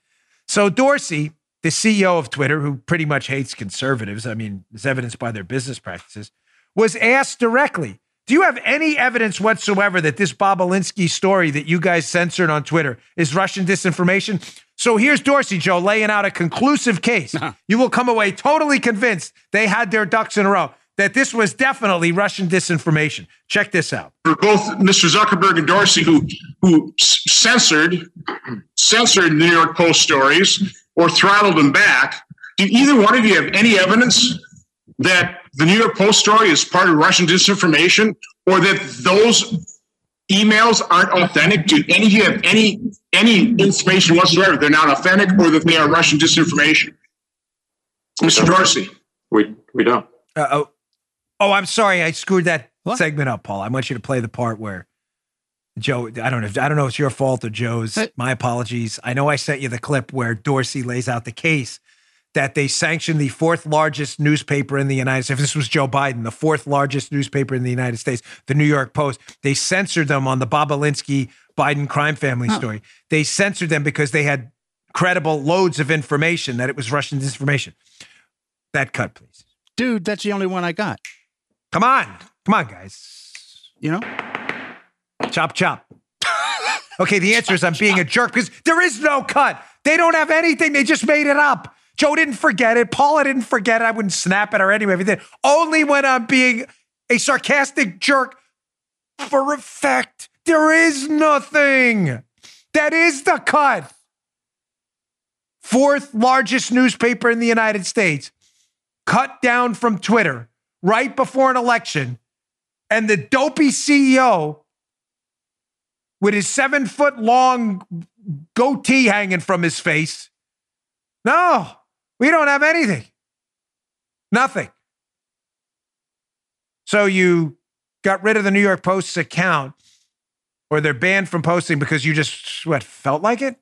So Dorsey, the CEO of Twitter, who pretty much hates conservatives, I mean, as evidenced by their business practices, was asked directly, "Do you have any evidence whatsoever that this Bobulinski story that you guys censored on Twitter is Russian disinformation?" So here's Dorsey, Joe, laying out a conclusive case. Uh-huh. You will come away totally convinced they had their ducks in a row, that this was definitely Russian disinformation. Check this out. For both Mr. Zuckerberg and Dorsey, who who censored censored New York Post stories, or throttled them back. Do either one of you have any evidence that the New York Post story is part of Russian disinformation or that those emails aren't authentic? Do any of you have any any information whatsoever they're not authentic or that they are Russian disinformation? Mr. Dorsey. We we don't. Uh, oh, oh, I'm sorry, I screwed that What? segment up, Paul. I want you to play the part where Joe. I don't know. If, I don't know. if it's your fault or Joe's. Hey. My apologies. I know I sent you the clip where Dorsey lays out the case that they sanctioned the fourth largest newspaper in the United States. If this was Joe Biden, the fourth largest newspaper in the United States, the New York Post, they censored them on the Bobulinski Biden crime family oh. story. They censored them because they had credible loads of information that it was Russian disinformation. That cut, please. Dude, that's the only one I got. Come on. Come on, guys. You know? Chop, chop. okay, the answer is I'm being a jerk because there is no cut. They don't have anything. They just made it up. Joe didn't forget it. Paula didn't forget it. I wouldn't snap at her anyway. he. Only when I'm being a sarcastic jerk for effect. There is nothing. That is the cut. Fourth largest newspaper in the United States, cut down from Twitter right before an election, and the dopey CEO with his seven foot long goatee hanging from his face. No, we don't have anything. Nothing. So you got rid of the New York Post's account, or they're banned from posting because you just, what, felt like it?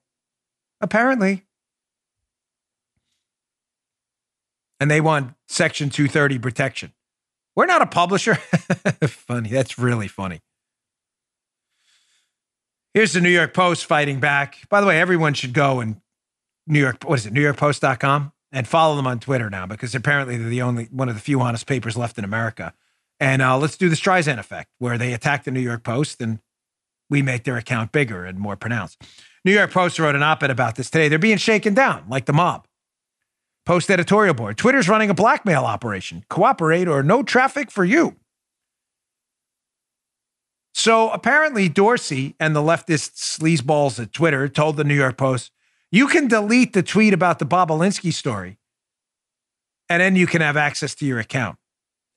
Apparently. And they want Section 230 protection. We're not a publisher. funny. That's really funny. Here's the New York Post fighting back. By the way, everyone should go and New York, what is it, NewYorkPost.com and follow them on Twitter now because apparently they're the only one of the few honest papers left in America. And uh, let's do the Streisand effect where they attack the New York Post and we make their account bigger and more pronounced. New York Post wrote an op ed about this today. They're being shaken down like the mob. Post editorial board Twitter's running a blackmail operation. Cooperate or no traffic for you. So apparently, Dorsey and the leftist sleazeballs at Twitter told the New York Post, you can delete the tweet about the Bobulinski story, and then you can have access to your account.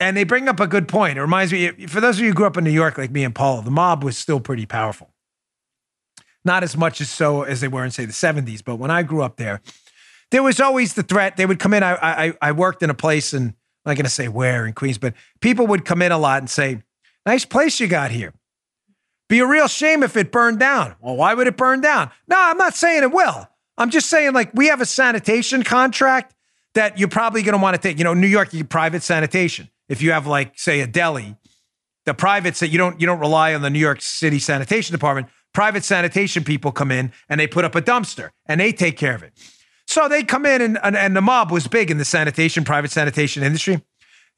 And they bring up a good point. It reminds me, for those of you who grew up in New York, like me and Paul, the mob was still pretty powerful. Not as much as so as they were in, say, the 70s, but when I grew up there, there was always the threat. They would come in. I I, I worked in a place, and I'm not going to say where in Queens, but people would come in a lot and say, "Nice place you got here." Be a real shame if it burned down. Well, why would it burn down? No, I'm not saying it will. I'm just saying, like, we have a sanitation contract that you're probably going to want to take. You know, New York, you private sanitation. If you have, like, say, a deli, the privates that you don't you don't rely on the New York City sanitation department. Private sanitation people come in and they put up a dumpster and they take care of it. So they come in and, and, and the mob was big in the sanitation, private sanitation industry.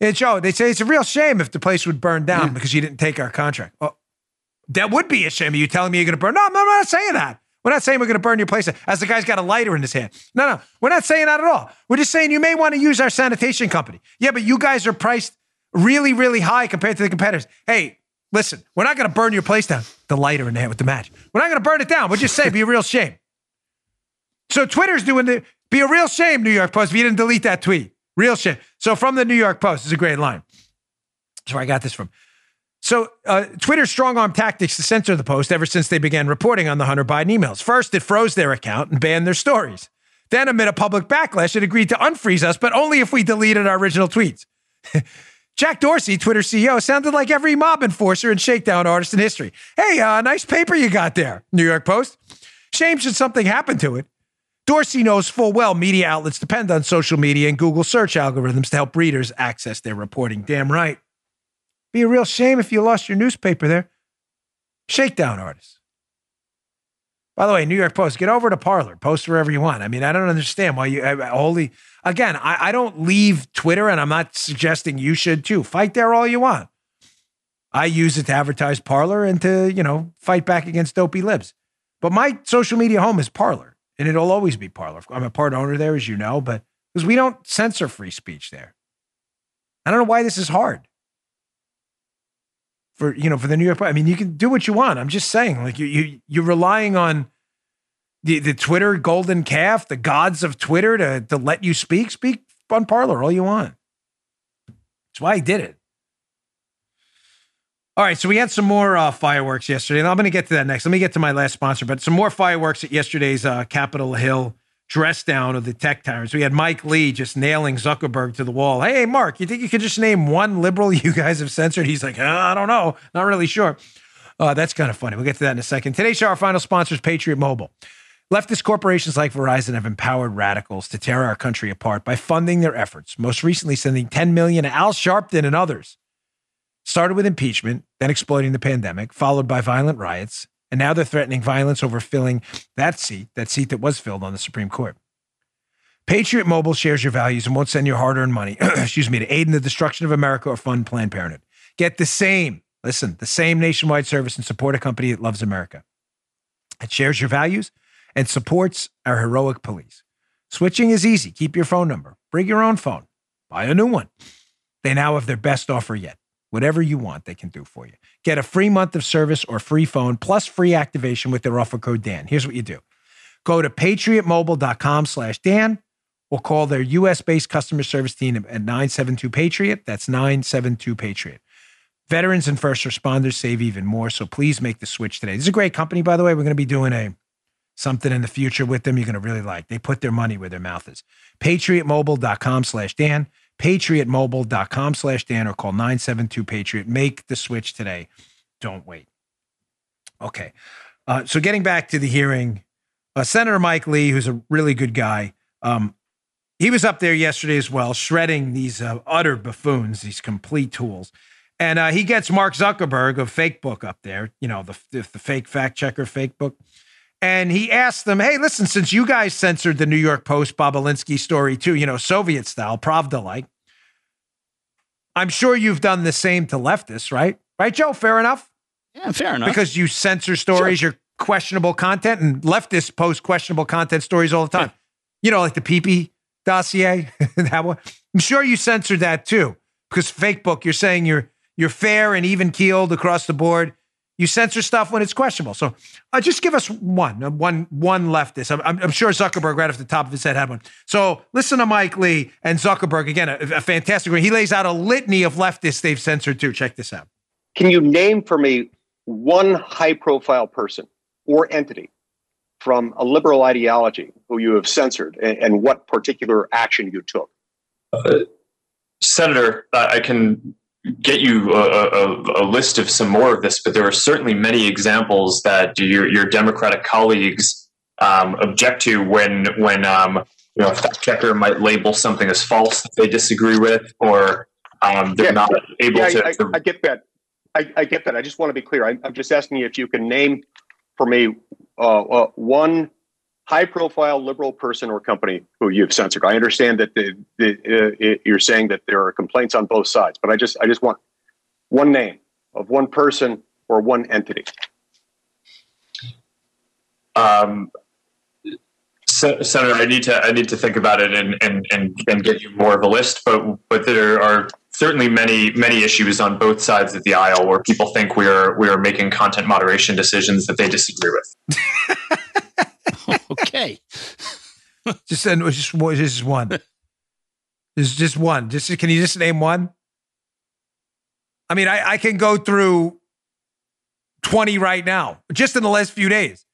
And Joe, they say it's a real shame if the place would burn down mm. because you didn't take our contract. Well, that would be a shame. Are you telling me you're going to burn? No, I'm not saying that. We're not saying we're going to burn your place as the guy's got a lighter in his hand. No, no, we're not saying that at all. We're just saying you may want to use our sanitation company. Yeah, but you guys are priced really, really high compared to the competitors. Hey, listen, we're not going to burn your place down. The lighter in there with the match. We're not going to burn it down. We're just saying, be a real shame. So Twitter's doing the be a real shame, New York Post, if you didn't delete that tweet. Real shame. So from the New York Post, is a great line. That's where I got this from. So uh, Twitter's strong arm tactics to censor the post ever since they began reporting on the Hunter Biden emails. First, it froze their account and banned their stories. Then, amid a public backlash, it agreed to unfreeze us, but only if we deleted our original tweets. Jack Dorsey, Twitter CEO, sounded like every mob enforcer and shakedown artist in history. Hey, uh, nice paper you got there, New York Post. Shame should something happen to it. Dorsey knows full well media outlets depend on social media and Google search algorithms to help readers access their reporting. Damn right. Be a real shame if you lost your newspaper there. Shakedown artists. By the way, New York Post, get over to Parler, post wherever you want. I mean, I don't understand why you I- I- only. Again, I, I don't leave Twitter, and I'm not suggesting you should too. Fight there all you want. I use it to advertise Parler and to you know fight back against dopey libs. But my social media home is Parler, and it'll always be Parler. I'm a part owner there, as you know, but because we don't censor free speech there. I don't know why this is hard for you know for the New York. I mean, you can do what you want. I'm just saying, like you you you're relying on the, the Twitter golden calf, the gods of Twitter to, to let you speak, speak on Parler all you want. That's why I did it. All right, so we had some more uh, fireworks yesterday, and I'm going to get to that next. Let me get to my last sponsor, but some more fireworks at yesterday's uh, Capitol Hill dress down of the tech tyrants. We had Mike Lee just nailing Zuckerberg to the wall. Hey, Mark, you think you could just name one liberal you guys have censored? He's like, uh, I don't know, not really sure. Uh, that's kind of funny. We'll get to that in a second. Today's show, our final sponsor is Patriot Mobile. Leftist corporations like Verizon have empowered radicals to tear our country apart by funding their efforts, most recently sending 10 million to Al Sharpton and others. Started with impeachment, then exploiting the pandemic, followed by violent riots, and now they're threatening violence over filling that seat, that seat that was filled on the Supreme Court. Patriot Mobile shares your values and won't send your hard earned money, excuse me, to aid in the destruction of America or fund Planned Parenthood. Get the same, listen, the same nationwide service and support a company that loves America. It shares your values and supports our heroic police. Switching is easy. Keep your phone number, bring your own phone, buy a new one. They now have their best offer yet. Whatever you want, they can do for you. Get a free month of service or free phone plus free activation with their offer code Dan. Here's what you do. Go to patriotmobile.com slash Dan or call their US-based customer service team at 972-PATRIOT. That's 972-PATRIOT. Veterans and first responders save even more, so please make the switch today. This is a great company, by the way. We're going to be doing a something in the future with them you're going to really like. They put their money where their mouth is. Patriotmobile.com slash Dan, patriotmobile.com slash Dan, or call 972 Patriot. Make the switch today. Don't wait. Okay. Uh, so getting back to the hearing, uh, Senator Mike Lee, who's a really good guy, um, he was up there yesterday as well, shredding these uh, utter buffoons, these complete tools. And uh, he gets Mark Zuckerberg of Fakebook up there, you know, the, the, the fake fact checker fake book and he asked them, "Hey, listen, since you guys censored the New York Post Bobulinski story too, you know, Soviet style, Pravda like, I'm sure you've done the same to leftists, right? Right, Joe? Fair enough. Yeah, fair enough. Because you censor stories, sure. your questionable content, and leftists post questionable content stories all the time. You know, like the PP dossier. that one. I'm sure you censored that too, because fake book. You're saying you're you're fair and even keeled across the board. You censor stuff when it's questionable. So uh, just give us one, uh, one, one leftist. I'm, I'm, sure Zuckerberg, right off the top of his head, had one. So listen to Mike Lee and Zuckerberg again. A, a fantastic. He lays out a litany of leftists they've censored too. Check this out. Can you name for me one high-profile person or entity from a liberal ideology who you have censored, and, and what particular action you took? Uh, Senator, I can get you a, a, a, list of some more of this, but there are certainly many examples that your, your Democratic colleagues um, object to when when um, you know a fact checker might label something as false that they disagree with, or um, they're yeah, not able yeah, to, I, I, I, get that. I, I, get that. I just want to be clear. I, am just asking you if you can name for me uh, uh, one high profile liberal person or company who you've censored. I understand that the, the, uh, it, you're saying that there are complaints on both sides, but I just I just want one name of one person or one entity. Um, Senator, I need to I need to think about it and, and, and, and get you more of a list, but but there are certainly many many issues on both sides of the aisle where people think we are we are making content moderation decisions that they disagree with. okay. just send just just one. Just just one. Just can you just name one? I mean, I, I can go through 20 right now, just in the last few days.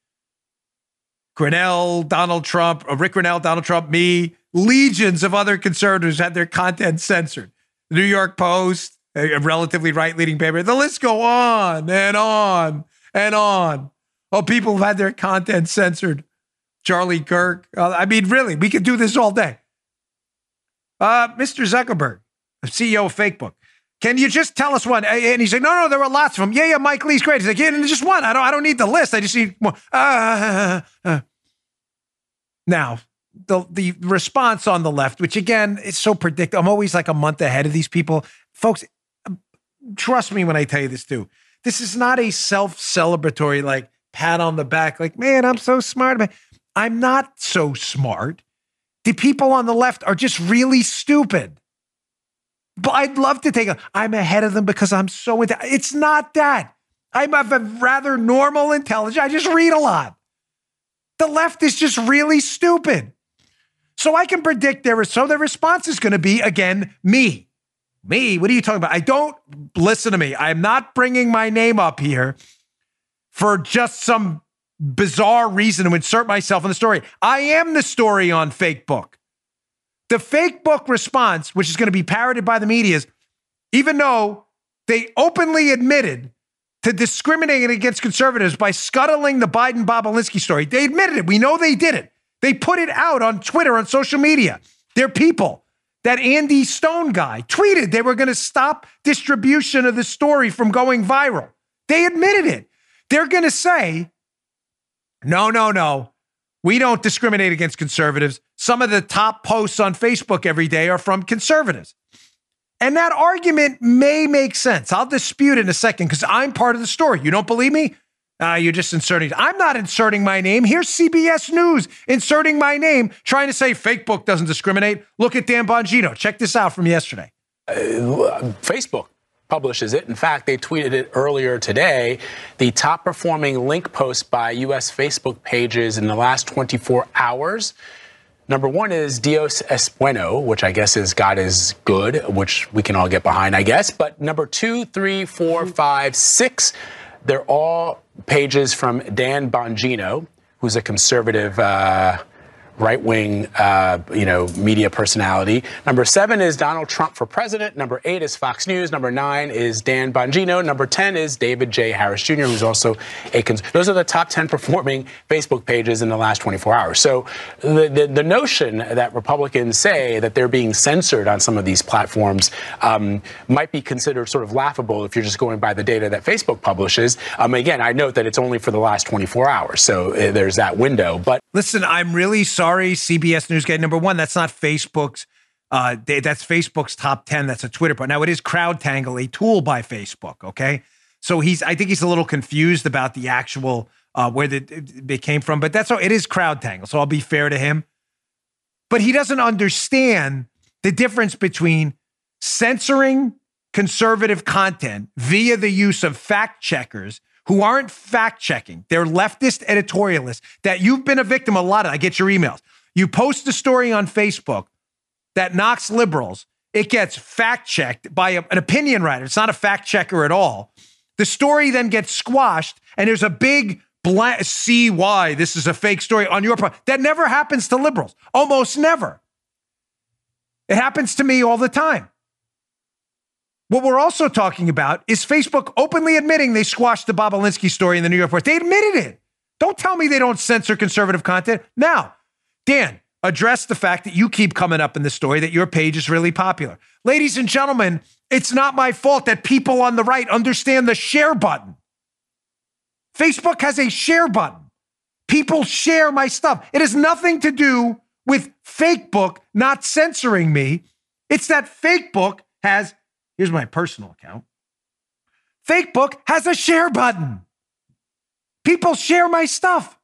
Grenell, Donald Trump, uh, Rick Grenell, Donald Trump, me, legions of other conservatives had their content censored. The New York Post, a relatively right leading paper. The list go on and on and on. Oh, people have had their content censored. Charlie Kirk. Uh, I mean, really, we could do this all day. Uh, Mr. Zuckerberg, CEO of Facebook. Can you just tell us one? And he's like, no, no, there were lots of them. Yeah, yeah, Mike Lee's great. He's like, yeah, just one. I don't, I don't need the list. I just need one. Uh, uh. Now, the the response on the left, which again is so predictable. I'm always like a month ahead of these people, folks. Trust me when I tell you this too. This is not a self celebratory like pat on the back, like man, I'm so smart. I'm not so smart. The people on the left are just really stupid. But I'd love to take I'm ahead of them because I'm so into it's not that. I'm of a rather normal intelligence. I just read a lot. The left is just really stupid. So I can predict there is so the response is going to be again me. Me? What are you talking about? I don't listen to me. I'm not bringing my name up here for just some bizarre reason to insert myself in the story. I am the story on fake book. The fake book response, which is going to be parroted by the media, is even though they openly admitted to discriminating against conservatives by scuttling the Biden Bobulinski story, they admitted it. We know they did it. They put it out on Twitter, on social media. They're people. That Andy Stone guy tweeted they were going to stop distribution of the story from going viral. They admitted it. They're going to say, no, no, no. We don't discriminate against conservatives. Some of the top posts on Facebook every day are from conservatives. And that argument may make sense. I'll dispute in a second because I'm part of the story. You don't believe me? Uh, you're just inserting. I'm not inserting my name. Here's CBS News inserting my name, trying to say fake book doesn't discriminate. Look at Dan Bongino. Check this out from yesterday. Uh, Facebook publishes it. In fact, they tweeted it earlier today. The top performing link post by U.S. Facebook pages in the last 24 hours. Number one is Dios es bueno, which I guess is God is good, which we can all get behind, I guess. But number two, three, four, five, six, they're all pages from Dan Bongino, who's a conservative. Uh, right wing, uh, you know, media personality. Number seven is Donald Trump for president. Number eight is Fox News. Number nine is Dan Bongino. Number 10 is David J. Harris Jr., who's also a, cons- those are the top 10 performing Facebook pages in the last 24 hours. So the, the, the notion that Republicans say that they're being censored on some of these platforms um, might be considered sort of laughable if you're just going by the data that Facebook publishes. Um, again, I note that it's only for the last 24 hours. So uh, there's that window. But listen, I'm really sorry sorry, CBS News guy. Number one, that's not Facebook's. Uh, they, that's Facebook's top ten. That's a Twitter post. Now it is CrowdTangle, a tool by Facebook. Okay, so he's. I think he's a little confused about the actual uh, where the, it came from, but that's all. It is CrowdTangle. So I'll be fair to him. But he doesn't understand the difference between censoring conservative content via the use of fact checkers who aren't fact checking. They're leftist editorialists that you've been a victim a lot of. I get your emails. You post a story on Facebook that knocks liberals. It gets fact checked by a, an opinion writer. It's not a fact checker at all. The story then gets squashed, and there's a big see why this is a fake story on your part. That never happens to liberals, almost never. It happens to me all the time. What we're also talking about is Facebook openly admitting they squashed the Bobulinski story in the New York Post. They admitted it. Don't tell me they don't censor conservative content. Now, Dan, address the fact that you keep coming up in the story that your page is really popular. Ladies and gentlemen, it's not my fault that people on the right understand the share button. Facebook has a share button. People share my stuff. It has nothing to do with Fakebook not censoring me. It's that Fakebook has Here's my personal account. Fakebook has a share button. People share my stuff.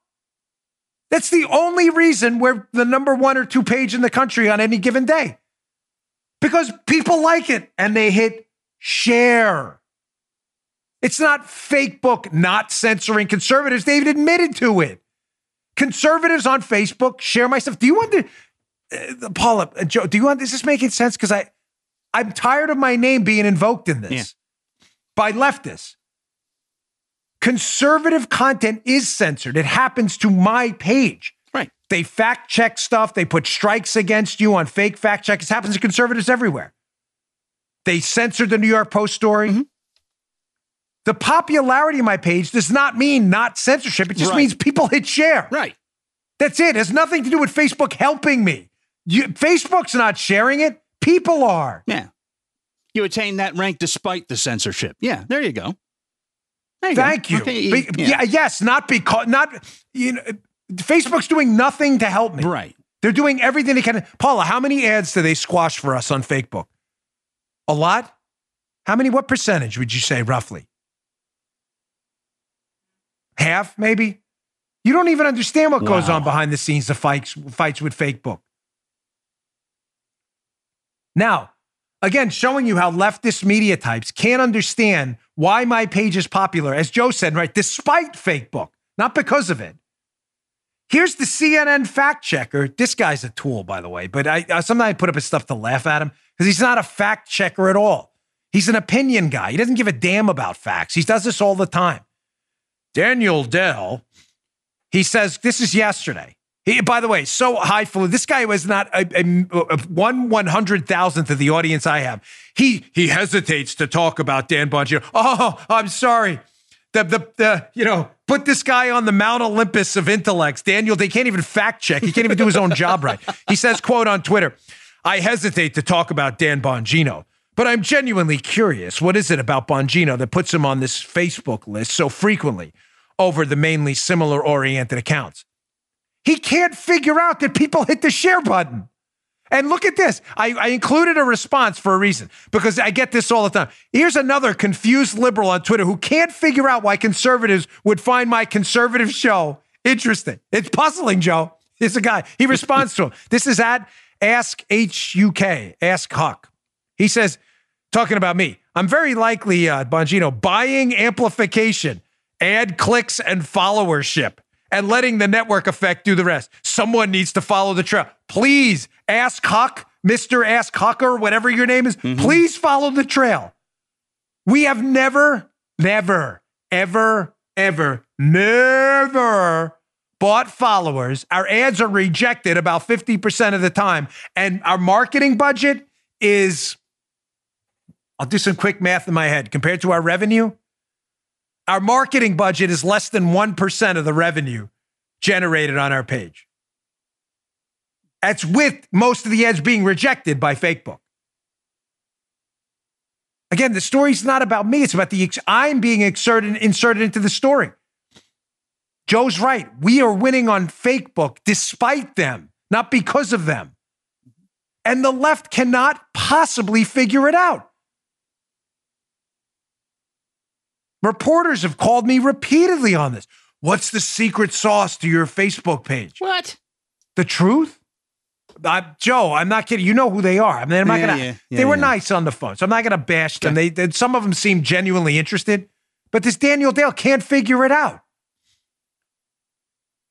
That's the only reason we're the number one or two page in the country on any given day. Because people like it and they hit share. It's not Fakebook not censoring conservatives. They've admitted to it. Conservatives on Facebook share my stuff. Do you want to, uh, Paula, uh, Joe, do you want, is this making sense? Because I, I'm tired of my name being invoked in this yeah. by leftists. Conservative content is censored. It happens to my page. Right. They fact check stuff. They put strikes against you on fake fact checks. It happens to conservatives everywhere. They censored the New York Post story. Mm-hmm. The popularity of my page does not mean not censorship. It just right. means people hit share. Right. That's it. It has nothing to do with Facebook helping me. You, Facebook's not sharing it. People are. Yeah. You attain that rank despite the censorship. Yeah, there you go. There you Thank go. you. Okay, Be, yeah. yeah. Yes, not because not you know Facebook's doing nothing to help me. Right. They're doing everything they can. Paula, how many ads do they squash for us on Facebook? A lot? How many? What percentage would you say roughly? Half, maybe? You don't even understand what wow. goes on behind the scenes, the fights, fights with Facebook. Now, again, showing you how leftist media types can't understand why my page is popular, as Joe said, right? Despite fake book, not because of it. Here's the CNN fact checker. This guy's a tool, by the way, but I, I sometimes I put up his stuff to laugh at him because he's not a fact checker at all. He's an opinion guy. He doesn't give a damn about facts. He does this all the time. Daniel Dale, he says, this is yesterday. He, by the way, so highfalutin. This guy was not a, a, a one one hundred thousandth of the audience I have. He he hesitates to talk about Dan Bongino. Oh, I'm sorry. The, the the you know put this guy on the Mount Olympus of intellects. Daniel, they can't even fact check. He can't even do his own job right. He says, "quote on Twitter." I hesitate to talk about Dan Bongino, but I'm genuinely curious. What is it about Bongino that puts him on this Facebook list so frequently over the mainly similar oriented accounts? He can't figure out that people hit the share button. And look at this. I, I, included a response for a reason because I get this all the time. Here's another confused liberal on Twitter who can't figure out why conservatives would find my conservative show interesting. It's puzzling, Joe. It's a guy. He responds to him. This is at Ask HUK, Ask Huck. He says, talking about me, I'm very likely, uh, Bongino, buying amplification, ad clicks, and followership and letting the network effect do the rest. Someone needs to follow the trail. Please ask Huck, Mr. Ask Hucker, whatever your name is, mm-hmm. please follow the trail. We have never, never, ever, ever, never bought followers. Our ads are rejected about 50% of the time. And our marketing budget is, I'll do some quick math in my head. Compared to our revenue, our marketing budget is less than 1% of the revenue generated on our page. That's with most of the ads being rejected by Facebook. Again, the story's not about me. It's about the I'm being inserted, inserted into the story. Joe's right. We are winning on Facebook despite them, not because of them. And the left cannot possibly figure it out. Reporters have called me repeatedly on this. What's the secret sauce to your Facebook page? What? The truth? I, Joe, I'm not kidding. You know who they are. I mean, I'm not yeah, gonna. Yeah, yeah, they were nice on the phone, so I'm not gonna bash them. They, they, some of them seem genuinely interested, but this Daniel Dale can't figure it out.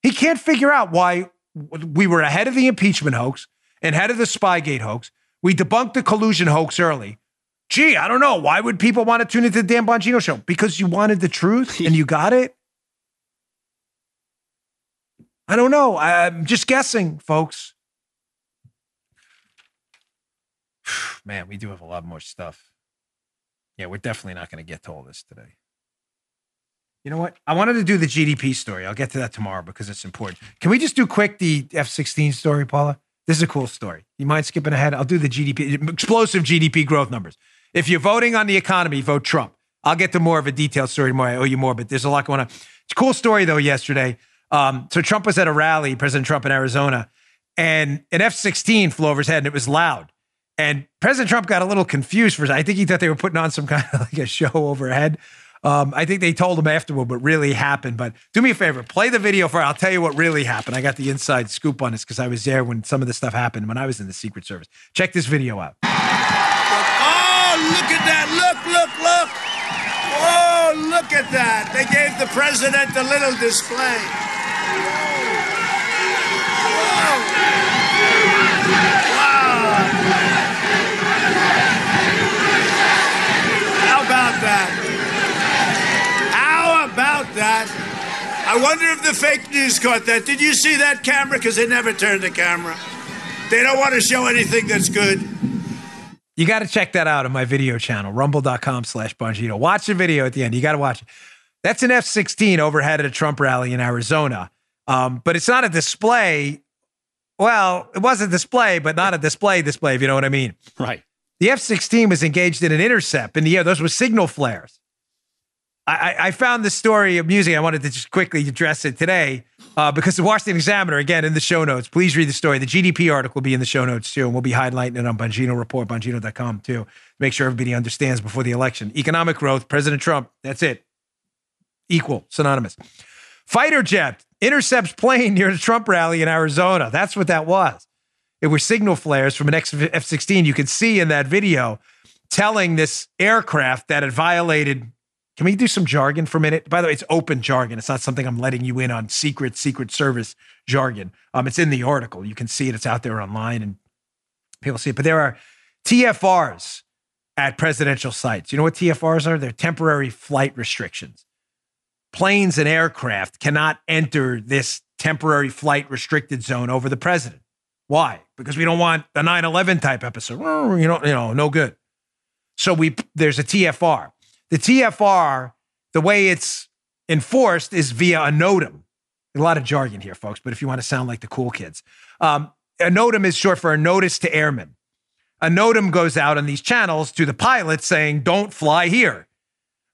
He can't figure out why we were ahead of the impeachment hoax and ahead of the Spygate hoax. We debunked the collusion hoax early. Gee, I don't know. Why would people want to tune into the Dan Bongino show? Because you wanted the truth and you got it? I don't know. I'm just guessing, folks. Man, we do have a lot more stuff. Yeah, we're definitely not going to get to all this today. You know what? I wanted to do the GDP story. I'll get to that tomorrow because it's important. Can we just do quick the F 16 story, Paula? This is a cool story. You mind skipping ahead? I'll do the GDP, explosive GDP growth numbers. If you're voting on the economy, vote Trump. I'll get to more of a detailed story tomorrow. I owe you more, but there's a lot going on. It's a cool story, though, yesterday. Um, so Trump was at a rally, President Trump in Arizona, and an F 16 flew over his head and it was loud. And President Trump got a little confused for I think he thought they were putting on some kind of like a show overhead. Um, I think they told him afterward what really happened. But do me a favor, play the video for. I'll tell you what really happened. I got the inside scoop on this because I was there when some of this stuff happened when I was in the Secret Service. Check this video out. Oh, look at that! Look, look, look! Oh, look at that! They gave the president a little display. Wow! How about that? How about that. I wonder if the fake news caught that. Did you see that camera? Because they never turn the camera. They don't want to show anything that's good. You got to check that out on my video channel, rumble.com slash Bongino. Watch the video at the end. You got to watch it. That's an F 16 overhead at a Trump rally in Arizona. Um, but it's not a display. Well, it was a display, but not a display display, if you know what I mean. Right. The F 16 was engaged in an intercept in the air. Those were signal flares. I, I, found this story amusing. I wanted to just quickly address it today uh, because the Washington Examiner, again, in the show notes, please read the story. The GDP article will be in the show notes too, and we'll be highlighting it on Bongino Report, Bongino.com too. Make sure everybody understands before the election. Economic growth, President Trump, that's it. Equal, synonymous. Fighter jet intercepts plane near the Trump rally in Arizona. That's what that was. It were signal flares from an F 16. You could see in that video telling this aircraft that it violated Can we do some jargon for a minute? By the way, it's open jargon. It's not something I'm letting you in on secret, secret service jargon. Um, it's in the article. You can see it. It's out there online and people see it. But there are TFRs at presidential sites. You know what TFRs are? They're temporary flight restrictions. Planes and aircraft cannot enter this temporary flight restricted zone over the president. Why? Because we don't want the 9/11 type episode. You know, you know, no good. So we there's a TFR. The TFR, the way it's enforced is via a NOTAM. A lot of jargon here, folks, but if you want to sound like the cool kids, um, a NOTAM is short for a notice to airmen. A NOTAM goes out on these channels to the pilots saying, don't fly here.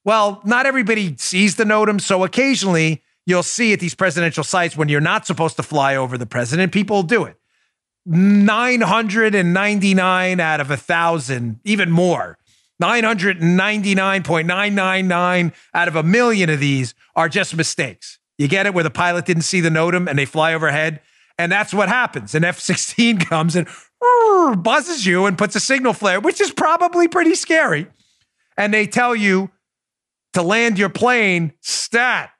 Well, not everybody sees the NOTAM, so occasionally you'll see at these presidential sites when you're not supposed to fly over the president, people do it. 999 out of a thousand, even more, 999.999 out of a million of these are just mistakes. You get it where the pilot didn't see the NOTAM and they fly overhead. And that's what happens. An F 16 comes and buzzes you and puts a signal flare, which is probably pretty scary. And they tell you to land your plane stat.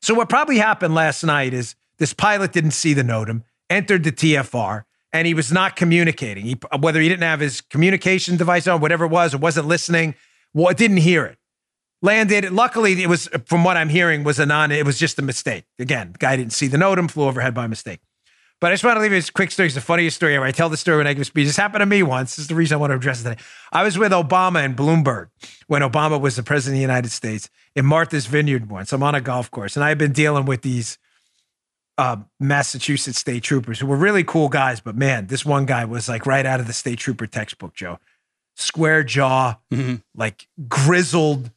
So, what probably happened last night is this pilot didn't see the NOTAM, entered the TFR, and he was not communicating. He, whether he didn't have his communication device on, whatever it was, or wasn't listening, well, didn't hear it. Landed. Luckily, it was from what I'm hearing was a non. It was just a mistake. Again, guy didn't see the NOTAM, flew overhead by mistake. But I just want to leave you this quick story. It's the funniest story ever. I tell the story when I give speech. This happened to me once. This is the reason I want to address it today. I was with Obama and Bloomberg when Obama was the president of the United States in Martha's Vineyard once. I'm on a golf course, and I've been dealing with these uh, Massachusetts state troopers who were really cool guys. But man, this one guy was like right out of the state trooper textbook, Joe. Square jaw, mm-hmm. like grizzled,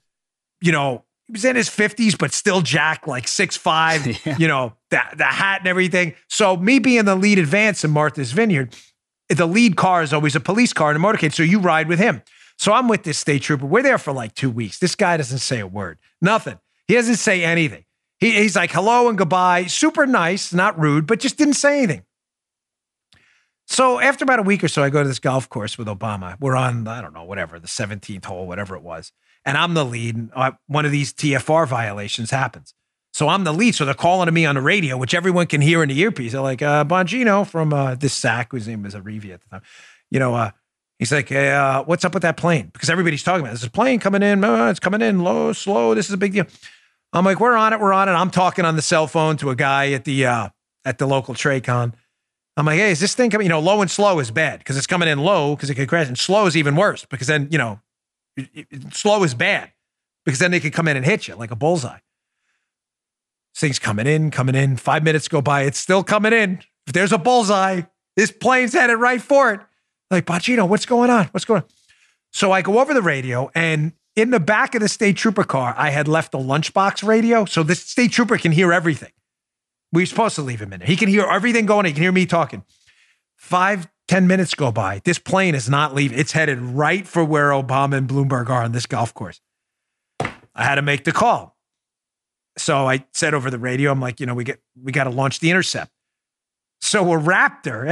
you know, he was in his 50s, but still Jack, like six five, yeah. you know, the, the hat and everything. So me being the lead advance in Martha's Vineyard, the lead car is always a police car and a motorcade. So you ride with him. So I'm with this state trooper. We're there for like two weeks. This guy doesn't say a word, nothing. He doesn't say anything. He, he's like, hello and goodbye. Super nice, not rude, but just didn't say anything. So after about a week or so, I go to this golf course with Obama. We're on, I don't know, whatever, the 17th hole, whatever it was. And I'm the lead. And uh, one of these TFR violations happens. So I'm the lead. So they're calling to me on the radio, which everyone can hear in the earpiece. They're like, uh, Bongino from uh, this SAC, whose name was Arrivi at the time. You know, uh, he's like, hey, uh, what's up with that plane? Because everybody's talking about it. There's a plane coming in. Uh, it's coming in low, slow. This is a big deal. I'm like, we're on it, we're on it. I'm talking on the cell phone to a guy at the uh, at the local Tracon. I'm like, hey, is this thing coming? You know, low and slow is bad because it's coming in low because it could crash, and slow is even worse because then you know, it, it, slow is bad because then they could come in and hit you like a bullseye. This thing's coming in, coming in. Five minutes go by, it's still coming in. If there's a bullseye, this plane's headed right for it. Like, Bacino, what's going on? What's going on? So I go over the radio and in the back of the state trooper car, I had left the lunchbox radio. So the state trooper can hear everything. We are supposed to leave him in there. He can hear everything going. He can hear me talking. Five, ten minutes go by. This plane is not leaving. It's headed right for where Obama and Bloomberg are on this golf course. I had to make the call. So I said over the radio, I'm like, you know, we get we got to launch the intercept. So a Raptor,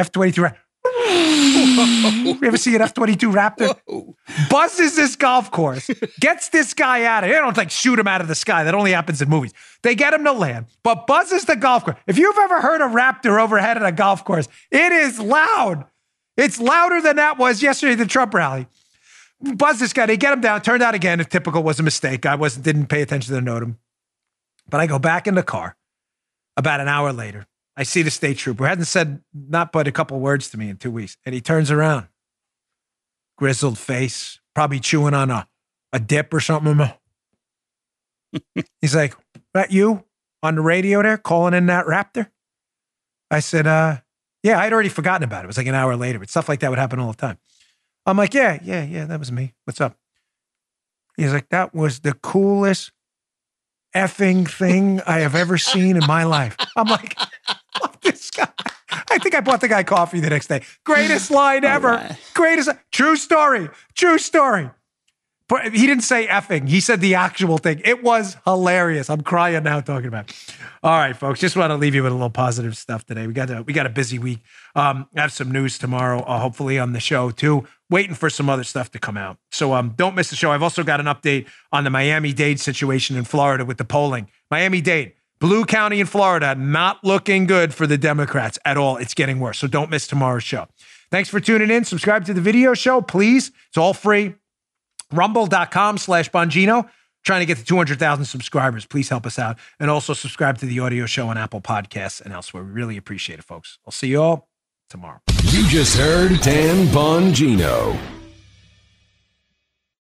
F-22 you ever see an F 22 Raptor? Whoa. Buzzes this golf course, gets this guy out of here. They don't like shoot him out of the sky. That only happens in movies. They get him to land, but buzzes the golf course. If you've ever heard a Raptor overhead at a golf course, it is loud. It's louder than that was yesterday at the Trump rally. Buzz this guy. They get him down. Turned out again, if typical was a mistake. I wasn't didn't pay attention to the NOTAM. But I go back in the car about an hour later. I see the state trooper hadn't said not but a couple words to me in two weeks. And he turns around, grizzled face, probably chewing on a, a dip or something. He's like, That you on the radio there calling in that raptor? I said, uh, yeah, I'd already forgotten about it. It was like an hour later, but stuff like that would happen all the time. I'm like, yeah, yeah, yeah, that was me. What's up? He's like, that was the coolest effing thing I have ever seen in my life. I'm like, guy. I think I bought the guy coffee the next day. Greatest line ever. Right. Greatest. True story. True story. But he didn't say effing. He said the actual thing. It was hilarious. I'm crying now talking about. It. All right, folks. Just want to leave you with a little positive stuff today. We got a we got a busy week. Um, I have some news tomorrow, uh, hopefully on the show too. Waiting for some other stuff to come out. So um, don't miss the show. I've also got an update on the Miami Dade situation in Florida with the polling. Miami Dade, Blue County in Florida, not looking good for the Democrats at all. It's getting worse. So don't miss tomorrow's show. Thanks for tuning in. Subscribe to the video show, please. It's all free rumble.com slash Bongino. Trying to get to 200,000 subscribers. Please help us out. And also subscribe to the audio show on Apple Podcasts and elsewhere. We really appreciate it, folks. I'll see you all tomorrow. You just heard Dan Bongino.